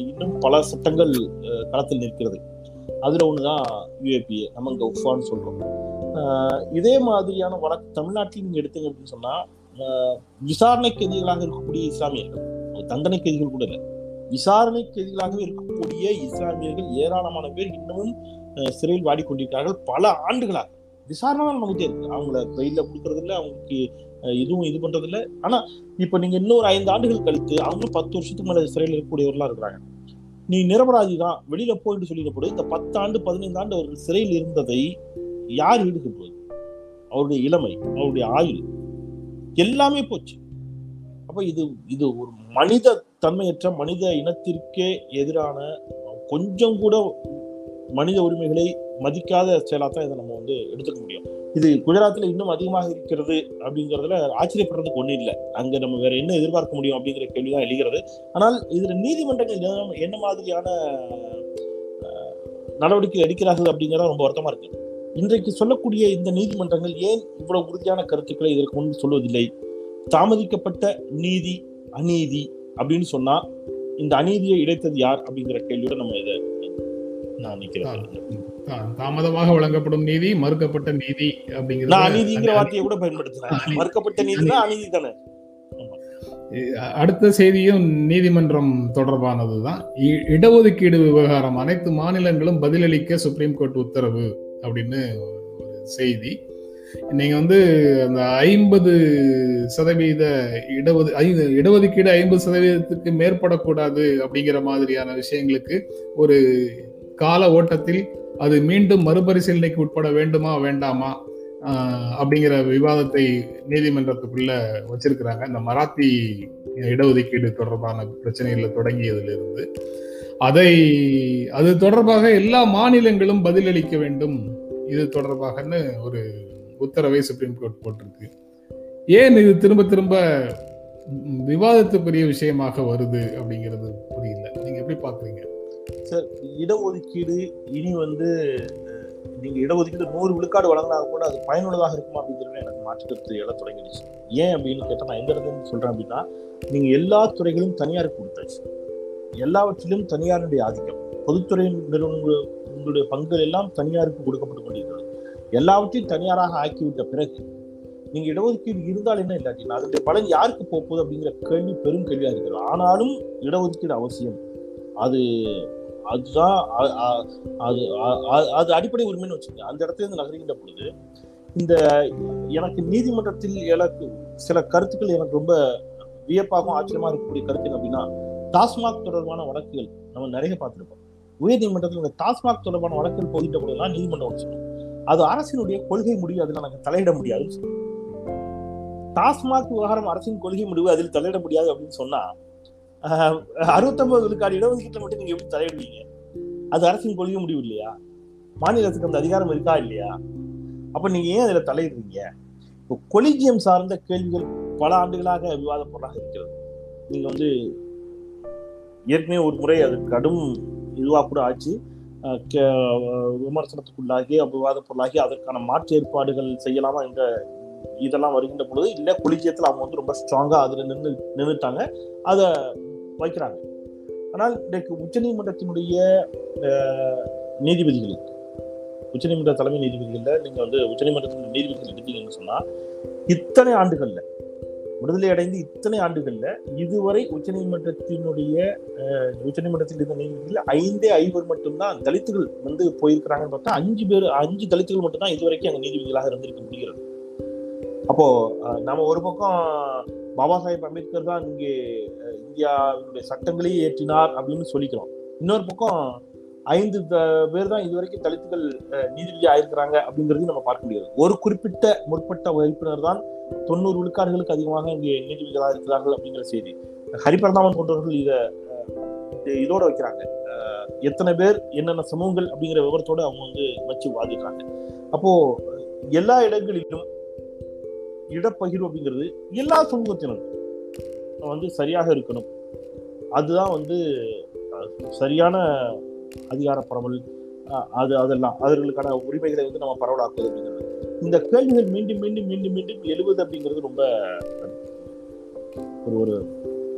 இன்னும் பல சட்டங்கள் களத்தில் நிற்கிறது. அதுல ஒண்ணுதான் யூஏபிஏ நம்ம இங்க உஃபான்னு சொல்றோம். இதே மாதிரியான வழக்கு தமிழ்நாட்டில் நீங்க எடுத்தீங்க அப்படின்னு சொன்னா விசாரணை கைதிகளாக இருக்கக்கூடிய இஸ்லாமியர்கள் தண்டனை கைதிகள் கூட இல்லை. விசாரணை கைதிகளாகவே இருக்கக்கூடிய இஸ்லாமியர்கள் ஏராளமான பேர் இன்னமும் சிறையில் வாடிக்கொண்டிருக்கிறார்கள் பல ஆண்டுகளாக. விசாரணை தான் நமக்கு இருக்கு. அவங்கள பெயில கொடுக்கறது இல்லை அவங்களுக்கு எதுவும் இதுவும் இது பண்றது இல்லை ஆனா இப்ப நீங்க இன்னொரு ஐந்து ஆண்டுகள் கழித்து அவங்களும் பத்து வருஷத்துக்கு மேல சிறையில் இருக்கக்கூடியவர்களா இருக்கிறாங்க. நீ நிரபராதி தான் வெளியில போயிட்டு சொல்லிடப்படும் இந்த பத்து ஆண்டு பதினைந்து ஆண்டு அவர்கள் சிறையில் இருந்ததை யார் ஈடுகட்டுவது அவருடைய இளமை அவருடைய ஆயுள் எல்லாமே போச்சு. அப்ப இது இது ஒரு மனித தன்மையற்ற மனித இனத்திற்கே எதிரான கொஞ்சம் கூட மனித உரிமைகளை மதிக்காத செயலாக தான் இதை நம்ம வந்து எடுத்துக்க முடியும். இது குஜராத்தில் இன்னும் அதிகமாக இருக்கிறது அப்படிங்கிறதுல ஆச்சரியப்படுறதுக்கு ஒன்றும் இல்லை. அங்கே நம்ம வேற என்ன எதிர்பார்க்க முடியும் அப்படிங்கிற கேள்வி தான் எழுகிறது. ஆனால் இதில் நீதிமன்றங்கள் என்ன- மாதிரியான நடவடிக்கை எடுக்கிறார்கள் அப்படிங்கிறத ரொம்ப வருத்தமாக இருக்கு. இன்றைக்கு சொல்லக்கூடிய இந்த நீதிமன்றங்கள் ஏன் இவ்வளவு உறுதியான கருத்துக்களை இதற்கு முன்பு சொல்வதில்லை? தாமதிக்கப்பட்ட நீதி அநீதி அப்படின்னு சொன்னா இந்த அநீதியை இடைத்தது யார் அப்படிங்கிற கேள்வியோட நம்ம இதை நான் தாமதமாக வழங்கப்படும் நீதி மறுக்கப்பட்ட நீதி அப்படிங்கிறது அநீதிங்கிற வார்த்தையை கூட பயன்படுத்துறேன். மறுக்கப்பட்ட நீதினா அநீதி. தானே அடுத்த செய்தியும் நீதிமன்றம் தொடர்பானதுதான் இடஒதுக்கீடு விவகாரம். அனைத்து மாநிலங்களும் பதிலளிக்க சுப்ரீம் கோர்ட் உத்தரவு அப்படின்னு ஒரு செய்தி. நீங்க வந்து அந்த ஐம்பது சதவீத இடஒது ஐந்து இடஒதுக்கீடு ஐம்பது சதவீதத்துக்கு மேற்படக்கூடாது அப்படிங்கிற மாதிரியான விஷயங்களுக்கு ஒரு கால ஓட்டத்தில் அது மீண்டும் மறுபரிசீலனைக்கு உட்பட வேண்டுமா வேண்டாமா? அப்படிங்கிற விவாதத்தை நீதிமன்றத்துக்குள்ள வச்சிருக்கிறாங்க. இந்த மராத்தி இடஒதுக்கீடு தொடர்பான பிரச்சனைகள்ல தொடங்கியதிலிருந்து. அதை அது தொடர்பாக எல்லா மாநிலங்களும் பதிலளிக்க வேண்டும். இது தொடர்பாகன்னு ஒரு உத்தரவை சுப்ரீம் கோர்ட் போட்டிருக்கு. ஏன் இது திரும்ப திரும்ப விவாதத்துக்குரிய விஷயமாக வருது அப்படிங்கிறது புரியல. நீங்க எப்படி பாக்குறீங்க சார் இடஒதுக்கீடு இனி வந்து நீங்க இடஒதுக்கீடு நூறு விழுக்காடு வழங்கினா கூட அது பயனுள்ளதாக இருக்குமா அப்படிங்கிறது எனக்கு மாற்றுக்கருத்து எல்லாம் தொடங்கிடுச்சு. ஏன் அப்படின்னு கேட்டால் நான் எந்த இடத்துல சொல்றேன் அப்படின்னா நீங்க எல்லா துறைகளும் தனியாருக்கு கொடுத்தாச்சு. எல்லாவற்றிலும் தனியாருடைய ஆதிக்கம். பொதுத்துறை நிறுவனங்கள் உங்களுடைய பங்குகள் எல்லாம் தனியாருக்கு கொடுக்கப்பட்டு கொண்டிருக்கிறது. எல்லாவற்றையும் தனியாராக ஆக்கிவிட்ட பிறகு நீங்க இடஒதுக்கீடு இருந்தால் என்ன இல்லாட்டி அதனுடைய பலன் யாருக்கு போகுது அப்படிங்கிற கேள்வி பெரும் கேள்வியா இருக்கிறது. ஆனாலும் இடஒதுக்கீடு அவசியம். அது அதுதான் அது அது அடிப்படை உரிமைன்னு வச்சுக்கோங்க. அந்த இடத்துல இருந்து நகர்கின்ற பொழுது இந்த எனக்கு நீதிமன்றத்தில் எனக்கு சில கருத்துக்கள் எனக்கு ரொம்ப வியப்பாகவும் ஆச்சரியமா இருக்கக்கூடிய கருத்து அப்படின்னா டாஸ்மாக் தொடர்பான வழக்குகள் நம்ம நிறைய பார்த்துருப்போம். உயர் நீதிமன்றத்தில் இந்த டாஸ்மாக் தொடர்பான வழக்குகள் போகின்ற பொழுதுலாம் நீதிமன்றம் ஒன்று அது அரசினுடைய கொள்கை முடிவு அதில் நாங்கள் தலையிட முடியாதுன்னு சொல்லுவோம். டாஸ்மாக் விவகாரம் அரசின் கொள்கை முடிவு அதில் தலையிட முடியாது அப்படின்னு சொன்னா அறுபத்தொன்பது விழுக்காடு இடஒதுக்கீட்டில் மட்டும் நீங்க எப்படி தலையிடுவீங்க? அது அரசின் கொள்கை முடிவு இல்லையா? மாநிலத்துக்கு அந்த அதிகாரம் இருக்கா இல்லையா? அப்ப நீங்க ஏன் அதுல தலையிடுறீங்க? இப்போ கொலிஜியம் சார்ந்த கேள்விகள் பல ஆண்டுகளாக விவாத பொருளாக இருக்கிறது. நீங்க வந்து ஏற்கனவே ஒரு முறை அது கடும் இதுவாக கூட ஆச்சு. கே- விமர்சனத்துக்குள்ளாகி விவாத பொருளாகி அதற்கான மாற்று ஏற்பாடுகள் செய்யலாமா என்ற இதெல்லாம் வருகின்ற பொழுது இல்லை கொலிஜியத்தில் அவங்க வந்து ரொம்ப ஸ்ட்ராங்காக அதில் நின்று நின்றுட்டாங்க அதை வைக்கிறாங்க. ஆனால் இன்றைக்கு உச்சநீதிமன்றத்தினுடைய நீதிபதிகள் உச்சநீதிமன்ற தலைமை நீதிபதிகளில் நீங்கள் வந்து உச்சநீதிமன்றத்தின் நீதிபதிகள் எடுத்தீங்கன்னு சொன்னால் இத்தனை ஆண்டுகளில் விடுதலை அடைந்து இத்தனை ஆண்டுகளில் இதுவரை உச்சநீதிமன்றத்தினுடைய உச்சநீதிமன்றத்தில் இருந்த நீதிபதிகள் ஐந்தே ஐவர் மட்டும்தான் தலித்துகள் வந்து போயிருக்கிறாங்கன்னு பார்த்தா அஞ்சு பேர் அஞ்சு தலித்துகள் மட்டும்தான் இதுவரைக்கும் அங்கே நீதிபதிகளாக இருந்திருக்க முடிகிறது. அப்போ நம்ம ஒரு பக்கம் பாபா சாஹேப் அம்பேத்கர் தான் இங்கே இந்தியாவுடைய இந்தியாவினுடைய ஏற்றினார் அப்படின்னு சொல்லிக்கிறோம். இன்னொரு பக்கம் ஐந்து த- பேர் தான் இதுவரைக்கும் தலித்துகள் நீதிபதி ஆயிருக்கிறாங்க அப்படிங்கிறதையும் நம்ம பார்க்க முடியாது. ஒரு குறிப்பிட்ட முற்பட்ட உறுப்பினர் தான் தொண்ணூறு விழுக்காடுகளுக்கு அதிகமாக இங்கே நீதிபதிகளாக இருக்கிறார்கள் அப்படிங்கிற செய்தி. ஹரிபரதாமன் போன்றவர்கள் இதை இதோட வைக்கிறாங்க. எத்தனை பேர் என்னென்ன சமூகங்கள் அப்படிங்கிற விவரத்தோட அவங்க வந்து வச்சு வாதிடுறாங்க. அப்போ எல்லா இடங்களிலும் இடப்பகிர்வு அப்படிங்கிறது எல்லா சமூகத்தினரும் வந்து சரியாக இருக்கணும். அதுதான் வந்து சரியான அதிகார பரவல் அது அதெல்லாம். அவர்களுக்கான உரிமைகளை வந்து நம்ம பரவலாக்குவது அப்படிங்கிறது. இந்த கேள்விகள் மீண்டும் மீண்டும் மீண்டும் மீண்டும் எழுவது அப்படிங்கிறது ரொம்ப ஒரு ஒரு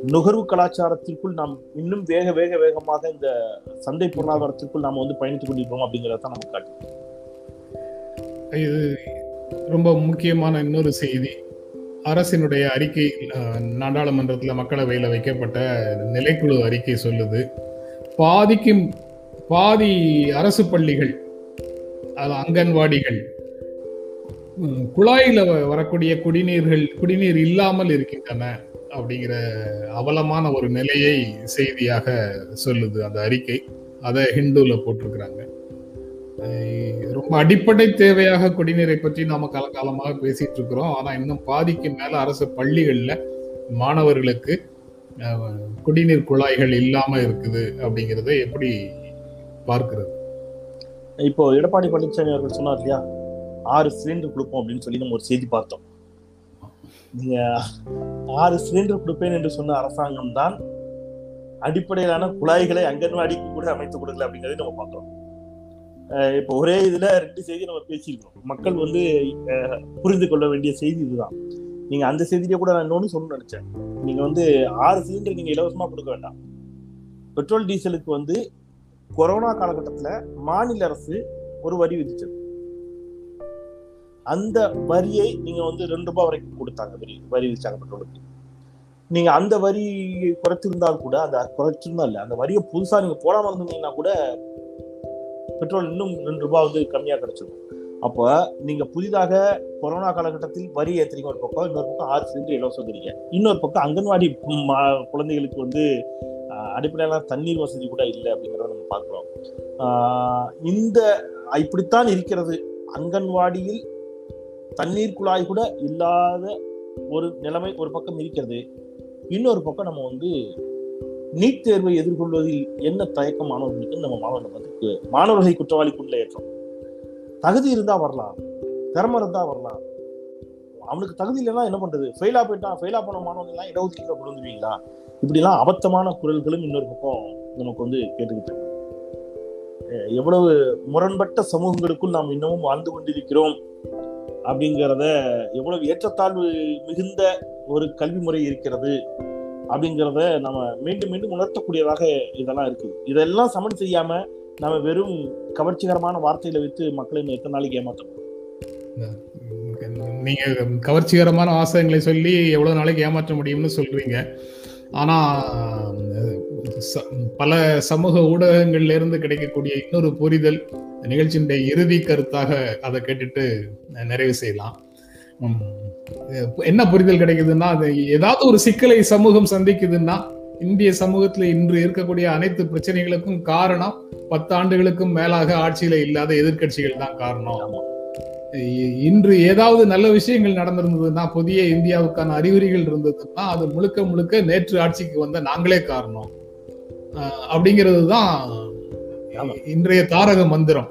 நுகர்வு கலாச்சாரத்திற்குள் நாம் இன்னும் வேக வேக வேகமாக இந்த சந்தை பொருளாதாரத்திற்குள் நாம் வந்து பயணித்துக் கொண்டிருக்கிறோம் அப்படிங்கிறத தான் நமக்கு காட்டு இது ரொம்ப முக்கியமான இன்னொரு செய்தி. அரசினுடைய அறிக்கை நாடாளுமன்றத்தில் மக்களவையில் வைக்கப்பட்ட நிலைக்குழு அறிக்கை சொல்லுது. பாதிக்கும் பாதி அரசு பள்ளிகள் அது அங்கன்வாடிகள் குழாயில் வ- வரக்கூடிய குடிநீர்கள் குடிநீர் இல்லாமல் இருக்கின்றன அப்படிங்கிற அவலமான ஒரு நிலையை செய்தியாக சொல்லுது அந்த அறிக்கை. அதை ஹிந்துவில் போட்டிருக்கிறாங்க. ரொம்ப அடிப்படை தேவையாக குடிநீரை பற்றி நாம காலகாலமாக பேசிட்டு இருக்கிறோம். ஆனா இன்னும் பாதிக்கு மேல அரசு பள்ளிகள்ல மாணவர்களுக்கு குடிநீர் குழாய்கள் இல்லாம இருக்குது அப்படிங்கறத எப்படி பார்க்கிறது? இப்போ எடப்பாடி பழனிசாமி அவர்கள் சொன்னார் இல்லையா? ஆறு சிலிண்டர் கொடுப்போம் அப்படின்னு சொல்லி நம்ம ஒரு செய்தி பார்த்தோம். நீங்க ஆறு சிலிண்டர் கொடுப்பேன் என்று சொன்ன அரசாங்கம் தான் அடிப்படையிலான குழாய்களை அங்கன்வாடிக்கு கூட அமைத்து கொடுக்கல அப்படிங்கறதை நம்ம பார்க்கிறோம். இப்போ ஒரே இதுல ரெண்டு செய்தி நம்ம பேசியிருக்கோம் மக்கள் வந்து புரிந்து கொள்ள வேண்டிய செய்தி இதுதான். நீங்க அந்த செய்தியை கூட நான் இன்னொன்னு சொல்லணும்னு நினைச்சேன். நீங்க வந்து ஆறு சிலிண்டர் நீங்க இலவசமா கொடுக்க வேண்டாம். பெட்ரோல் டீசலுக்கு வந்து கொரோனா காலகட்டத்துல மாநில அரசு ஒரு வரி விதிச்சது. அந்த வரியை நீங்க வந்து ரெண்டு ரூபாய் வரைக்கும் கொடுத்தாங்க வரி வரி விதிச்சாங்க பெட்ரோலுக்கு நீங்க அந்த வரி குறைச்சிருந்தால் கூட அந்த குறைச்சிருந்தா இல்ல அந்த வரியை புதுசா நீங்க போடாம இருந்தீங்கன்னா கூட பெட்ரோல் இன்னும் ரெண்டு ரூபாய் வந்து கம்மியாக கிடைச்சிடும் அப்போ நீங்க புதிதாக கொரோனா காலகட்டத்தில் வரி ஏற்றுறீங்க ஒரு பக்கம் இன்னொரு பக்கம் ஆறு சிலிண்டர் இலவசம் தரீங்க இன்னொரு பக்கம் அங்கன்வாடி மா- குழந்தைகளுக்கு வந்து அடிப்படையிலான தண்ணீர் வசதி கூட இல்லை அப்படிங்கிறத நம்ம பார்க்குறோம். இந்த இப்படித்தான் இருக்கிறது. அங்கன்வாடியில் தண்ணீர் குழாய் கூட இல்லாத ஒரு நிலைமை ஒரு பக்கம் இருக்கிறது. இன்னொரு பக்கம் நம்ம வந்து நீட் தேர்வை எதிர்கொள்வதில் என்ன தயக்கம் மாணவர்களுக்கு? நம்ம மாணவர்கள் வந்து மாணவர்களை குற்றவாளிக்குள்ள ஏற்றம். தகுதி இருந்தா வரலாம். திறமை இருந்தா வரலாம். அவனுக்கு தகுதி இல்லைன்னா என்ன பண்றது? ஃபெயிலா போயிட்டான் ஃபெயிலா போன மாணவர்கள்லாம் இடஒதுக்கீடு இடஒதுக்கீடுல கொண்டு இப்படி எல்லாம் அபத்தமான குரல்களும் இன்னொரு பக்கம் நமக்கு வந்து கேட்டுக்கிட்டு எவ்வளவு முரண்பட்ட சமூகங்களுக்குள் நாம் இன்னமும் வாழ்ந்து கொண்டிருக்கிறோம் அப்படிங்கிறத எவ்வளவு ஏற்றத்தாழ்வு மிகுந்த ஒரு கல்வி முறை இருக்கிறது. அப்படிங்கிறத நம்ம மீண்டும் மீண்டும் உணர்த்தக்கூடியதாக இதெல்லாம் இருக்குது. இதெல்லாம் சமன் செய்யாம நம்ம வெறும் கவர்ச்சிகரமான வார்த்தைகளை வைத்து மக்களை எத்தனை நாளைக்கு ஏமாத்தணும்? நீங்க கவர்ச்சிகரமான வாசகங்களை சொல்லி எவ்வளவு நாளைக்கு ஏமாற்ற முடியும்னு சொல்றீங்க. ஆனா ச- பல சமூக ஊடகங்கள்ல இருந்து கிடைக்கக்கூடிய இன்னொரு புரிதல் நிகழ்ச்சியினுடைய இறுதி கருத்தாக அதை கேட்டுட்டு நிறைவு செய்யலாம். என்ன புரிதல் கிடைக்குதுன்னா அது ஏதாவது ஒரு சிக்கலை சமூகம் சந்திக்குதுன்னா இந்திய சமூகத்துல இன்று இருக்கக்கூடிய அனைத்து பிரச்சனைகளுக்கும் காரணம் பத்து ஆண்டுகளுக்கும் மேலாக ஆட்சியில இல்லாத எதிர்க்கட்சிகள் தான் காரணம். இன்று ஏதாவது நல்ல விஷயங்கள் நடந்திருந்ததுன்னா புதிய இந்தியாவுக்கான அறிகுறிகள் இருந்ததுன்னா அது முழுக்க முழுக்க நேற்று ஆட்சிக்கு வந்த நாங்களே காரணம். அப்படிங்கிறது தான். இன்றைய தாரக மந்திரம்.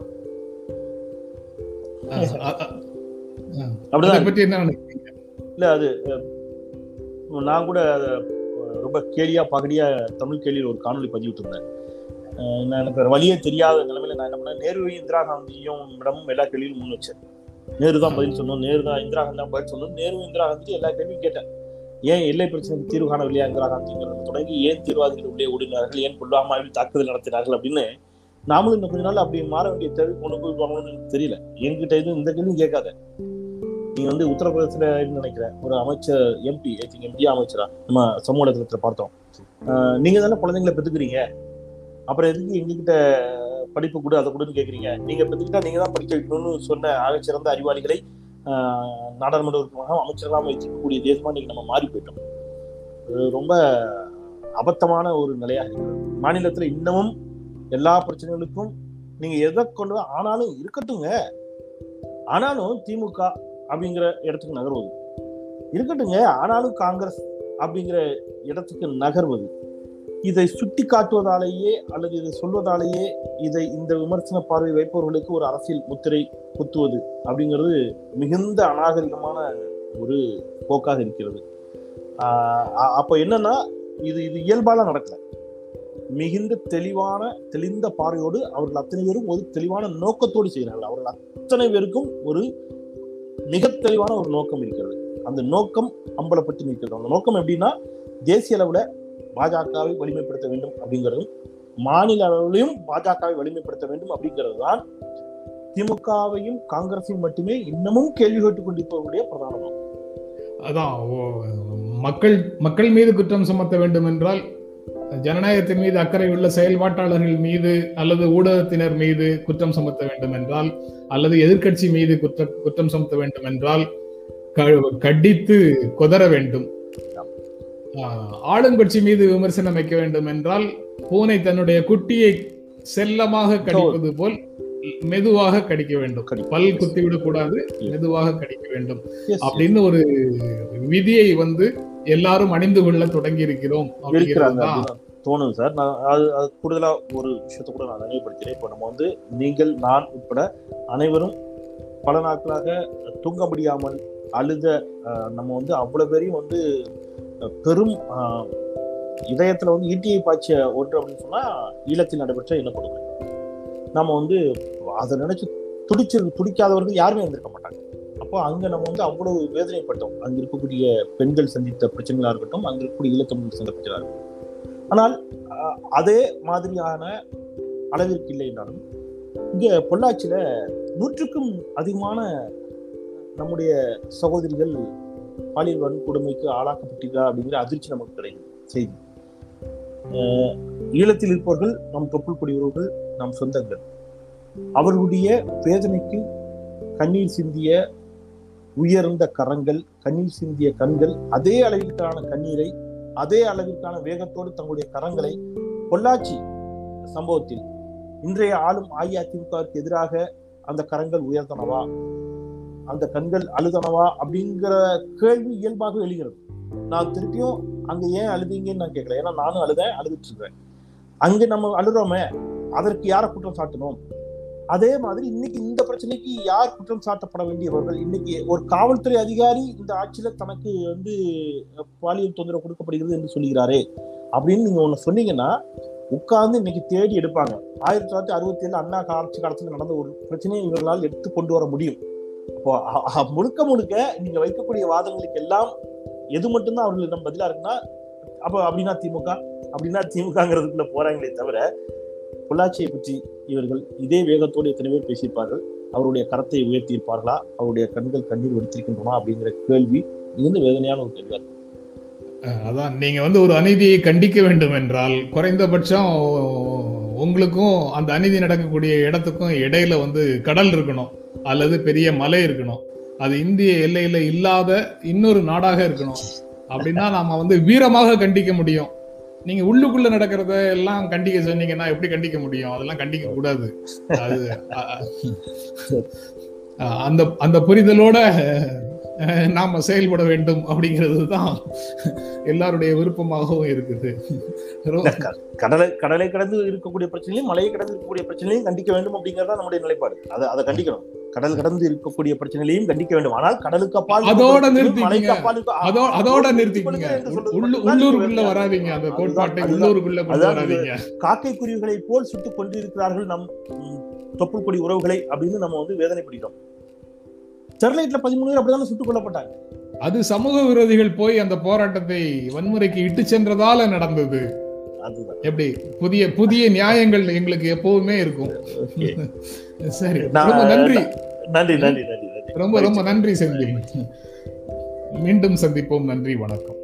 [LAUGHS] அதை பற்றி என்ன நினைக்கிறீங்க? இல்லை அது நான் கூட அதை ரொம்ப கேலியா பகடியா தமிழ் கேள்வியில் ஒரு காணொளி பதிவிட்டு இருந்தேன் நான் எனக்கு வழியே தெரியாத நிலைமையில நான் என்ன பண்ணேன்? நேருவையும் இந்திரா காந்தியும் இடமும் எல்லா கேள்வியும் முன் வச்சேன். நேரு தான் பதில் சொன்னோம். நேரு தான் இந்திரா காந்தி தான் பதில் சொன்னோம். நேரு இந்திரா காந்தி எல்லா கேள்வியும் கேட்டேன். ஏன் எல்லை பிரச்சனைக்கு தீர்வு காணவில்லையா இந்திரா காந்திங்கிறது தொடங்கி ஏன் தீவிரவாதிகள் உள்ளே ஓடினார்கள். ஏன் புல்வாமாவில் தாக்குதல் நடத்தினார்கள் அப்படின்னு நாமளும் இன்னும் கொஞ்ச நாள் அப்படி மாற வேண்டிய தேவை கொண்டு போய் போகணும்னு எனக்கு தெரியல. என்கிட்ட எதுவும் இந்த கேள்வியும் கேட்காத. நீங்க வந்து உத்தரப்பிரதேசத்துல நினைக்கிறேன். ஒரு அமைச்சர் எம்பி ஐ திங்க் எம்பி அமைச்சரா? நம்ம சமூக இடத்துல பார்த்தோம். ஆஹ் நீங்க தானே குழந்தைங்களை பெத்துக்கிறீங்க. அப்புறம் எதுக்கு எங்ககிட்ட படிப்பு கூட அதை கொடுன்னு கேட்குறீங்க நீங்க பெற்றுக்கிட்டா நீங்க தான் படிக்க வைக்கணும்னு சொன்ன ஆகச்சிறந்த அறிவாளிகளை ஆஹ் நாடாளுமன்ற உறுப்பினராக அமைச்சர்களாக வைத்திருக்கக்கூடிய தேசமா நீங்க நம்ம மாறி போயிட்டோம். ரொம்ப அபத்தமான ஒரு நிலையாக இருக்கிறது. மாநிலத்துல இன்னமும் எல்லா பிரச்சனைகளுக்கும் நீங்க எதை கொண்டு ஆனாலும் இருக்கட்டுங்க ஆனாலும் திமுக அப்படிங்கிற இடத்துக்கு நகர்வது. இருக்கட்டுங்க ஆனாலும் காங்கிரஸ் அப்படிங்கிற இடத்துக்கு நகர்வது. இதை சுட்டி காட்டுவதாலேயே அல்லது இதை சொல்வதாலேயே இதை இந்த விமர்சன பார்வை வைப்பவர்களுக்கு ஒரு அரசியல் முத்திரை குத்துவது அப்படிங்கிறது மிகுந்த அநாகரிகமான ஒரு போக்காக இருக்கிறது. அப்போ என்னன்னா இது இது இயல்பால நடக்கல. மிகுந்த தெளிவான தெளிந்த பார்வையோடு அவர்கள் அத்தனை பேரும் ஒரு தெளிவான நோக்கத்தோடு செய்கிறார்கள். அவர்கள் அத்தனை பேருக்கும் ஒரு மிக தெளிவான ஒரு நோக்கம் இருக்கிறது. அந்த நோக்கம் அம்பலப்பட்டு நிற்கிறது. அந்த நோக்கம் எப்படின்னா தேசிய அளவில் பாஜகவை வலிமைப்படுத்த வேண்டும் அப்படிங்கிறதும் மாநில அளவிலையும் பாஜகவை வலிமைப்படுத்த வேண்டும் அப்படிங்கிறது தான் திமுகவையும் காங்கிரஸையும் மட்டுமே இன்னமும் கேள்வி கேட்டுக் கொண்டிருப்பவருடைய பிரதான நோக்கம். அதான் மக்கள் மக்கள் மீது குற்றம் சுமத்த வேண்டும் என்றால் ஜனநாயகத்தின் மீது அக்கறை உள்ள செயல்பாட்டாளர்கள் மீது அல்லது ஊடகத்தினர் மீது குற்றம் சுமத்த வேண்டும் என்றால் அல்லது எதிர்க்கட்சி மீது குற்ற குற்றம் சுமத்த வேண்டும் என்றால் கடித்து கொதற வேண்டும். ஆளுங்கட்சி மீது விமர்சனம் வைக்க வேண்டும் என்றால் பூனை தன்னுடைய குட்டியை செல்லமாக கடிப்பது போல் மெதுவாக கடிக்க வேண்டும். பல் குத்திவிடக் கூடாது மெதுவாக கடிக்க வேண்டும். அப்படின்னு ஒரு விதியை வந்து எல்லாரும் அணிந்து கொள்ள தொடங்கி இருக்கிறோம் அப்படிங்கிறது தோணுது சார். நான் அது அது கூடுதலாக ஒரு விஷயத்த கூட நான் நினைவுபடுத்துகிறேன் இப்போ நம்ம வந்து நீங்கள் நான் உட்பட அனைவரும் பல நாட்களாக தூங்க முடியாமல் அழுத நம்ம வந்து அவ்வளோ பேரையும் வந்து பெரும் இதயத்தில் வந்து ஈட்டியை பாய்ச்ச ஒன்று அப்படின்னு சொன்னால் ஈழத்தில் நடைபெற்ற இனப்படுகொலை. நம்ம வந்து அதை நினைச்சு துடிச்சு துடிக்காதவர்கள் யாருமே இருந்திருக்க மாட்டாங்க. அப்போ அங்கே நம்ம வந்து அவ்வளோ வேதனைப்பட்டோம். அங்கே இருக்கக்கூடிய பெண்கள் சந்தித்த பிரச்சனைகளாக இருக்கட்டும் அங்கே இருக்கக்கூடிய ஈழத்தமிழ் சந்தித்த பிரச்சனையாக இருக்கட்டும். ஆனால் அதே மாதிரியான அளவிற்கு இல்லை என்றாலும் இங்கே பொள்ளாச்சியில் நூற்றுக்கும் அதிகமான நம்முடைய சகோதரிகள் பாலியல் வன்கொடுமைக்கு ஆளாக்கப்பட்டிருக்கா அப்படிங்கிற அதிர்ச்சி நமக்கு கிடைக்கும் செய்தி. ஈழத்தில் இருப்பவர்கள் நம் தொப்புள் கொடி நம் சொந்தங்கள். அவர்களுடைய வேதனைக்கு கண்ணீர் சிந்திய உயர்ந்த கரங்கள் கண்ணீர் சிந்திய கண்கள் அதே அளவிற்கான கண்ணீரை அதே அளவிற்கான வேகத்தோடு தங்களுடைய கரங்களை பொள்ளாச்சி சம்பவத்தில் இன்றைய ஆளும் அஇஅதிமுகவுக்கு எதிராக அந்த கரங்கள் உயர்த்தனவா அந்த கண்கள் அழுதனவா? அப்படிங்கிற கேள்வி இயல்பாக எழுகிறது. நான் திருப்பியும் அங்க ஏன் அழுதீங்கன்னு நான் கேட்கல. ஏன்னா நானும் அழுதேன் அழுதுட்டு இருக்கிறேன். அங்க நம்ம அழுறோமே அதற்கு யாரை குற்றம் சாட்டணும்? அதே மாதிரி இன்னைக்கு இந்த பிரச்சனைக்கு யார் குற்றம் சாட்டப்பட வேண்டியவர்கள்? இன்னைக்கு ஒரு காவல்துறை அதிகாரி இந்த ஆட்சியில தனக்கு வந்து பாலியல் தொந்தரவு கொடுக்கப்படுகிறது என்று சொல்லுகிறாரே அப்படின்னு நீங்க ஒண்ணு சொன்னீங்கன்னா உட்கார்ந்து இன்னைக்கு தேடி எடுப்பாங்க. ஆயிரத்தி தொள்ளாயிரத்தி அறுபத்தி ஏழு அண்ணா ஆட்சி காலத்துல நடந்த ஒரு பிரச்சனையை இவர்களால் எடுத்து கொண்டு வர முடியும். அப்போ முழுக்க முழுக்க நீங்க வைக்கக்கூடிய வாதங்களுக்கு எல்லாம் எது மட்டும்தான் அவர்களிடம் பதிலா இருக்குன்னா அப்போ அப்படின்னா திமுக அப்படின்னா திமுகங்கிறதுக்குள்ள போறாங்களே தவிர பொள்ளாச்சியை பற்றி இவர்கள் இதே வேகத்தோடு எத்தனை பேர் பேசியிருப்பார்கள்? அவருடைய கரத்தை உயர்த்தியிருப்பார்களா? அவருடைய கண்கள் கண்ணீர் வெடித்திருக்கின்றன அப்படிங்கிற கேள்வி மிகுந்த வேதனையான ஒரு கேள்வியா இருக்கு அதான். நீங்க வந்து ஒரு அநீதியை கண்டிக்க வேண்டும் என்றால் குறைந்தபட்சம் உங்களுக்கும் அந்த அநீதி நடக்கக்கூடிய இடத்துக்கும் இடையில வந்து கடல் இருக்கணும். அல்லது பெரிய மலை இருக்கணும். அது இந்திய எல்லையில இல்லாத இன்னொரு நாடாக இருக்கணும். அப்படின்னா நாம வந்து வீரமாக கண்டிக்க முடியும். நீங்க உள்ளுக்குள்ள நடக்கிறத எல்லாம் கண்டிக்க சொன்னீங்கன்னா எப்படி கண்டிக்க முடியும்? அதெல்லாம் கண்டிக்க கூடாது. அது அந்த அந்த புரிதலோட நாம செயல்பட வேண்டும் அப்படிங்கிறது தான் எல்லாருடைய விருப்பமாகவும் இருக்குது. கடலை கடலை கடந்து இருக்கக்கூடிய பிரச்சனையும் மலையை கடந்து இருக்கக்கூடிய பிரச்சனையும் கண்டிக்க வேண்டும் அப்படிங்கறதா நம்முடைய நிலைப்பாடு. அதை அதை கண்டிக்கணும். கடல் கடந்து இருக்கக்கூடிய பிரச்சனைகளையும் கண்டிக்க வேண்டும். ஆனால் கடலுக்கு அப்பால் அதோட நிறுத்திக்கங்க. அதோட நிறுத்திக்கங்க. உள்ளூருக்குள்ள வராதீங்க. அந்த கோட்பாட்டை. உள்ளூருக்குள்ள வராதீங்க. காக்கை குருவிகளை போல் சுட்டுக் கொண்டிருக்கிறார்கள் நம் தொப்புள் கொடி உறவுகளை அப்படின்னு நம்ம வந்து வேதனைப்படுகிறோம். ஸ்டெர்லைட்ல பதிமூணு பேர் அப்படிதானே சுட்டுக் கொல்லப்பட்டாங்க. அது சமூக விரோதிகள் போய் அந்த போராட்டத்தை வன்முறைக்கு இட்டு சென்றதால நடந்தது. எப்படி? புதிய புதிய நியாயங்கள் எங்களுக்கு எப்பவுமே இருக்கும். சரி. ரொம்ப நன்றி. நன்றி நன்றி நன்றி நன்றி. ரொம்ப ரொம்ப நன்றி செந்தில் மீண்டும் சந்திப்போம். நன்றி வணக்கம்.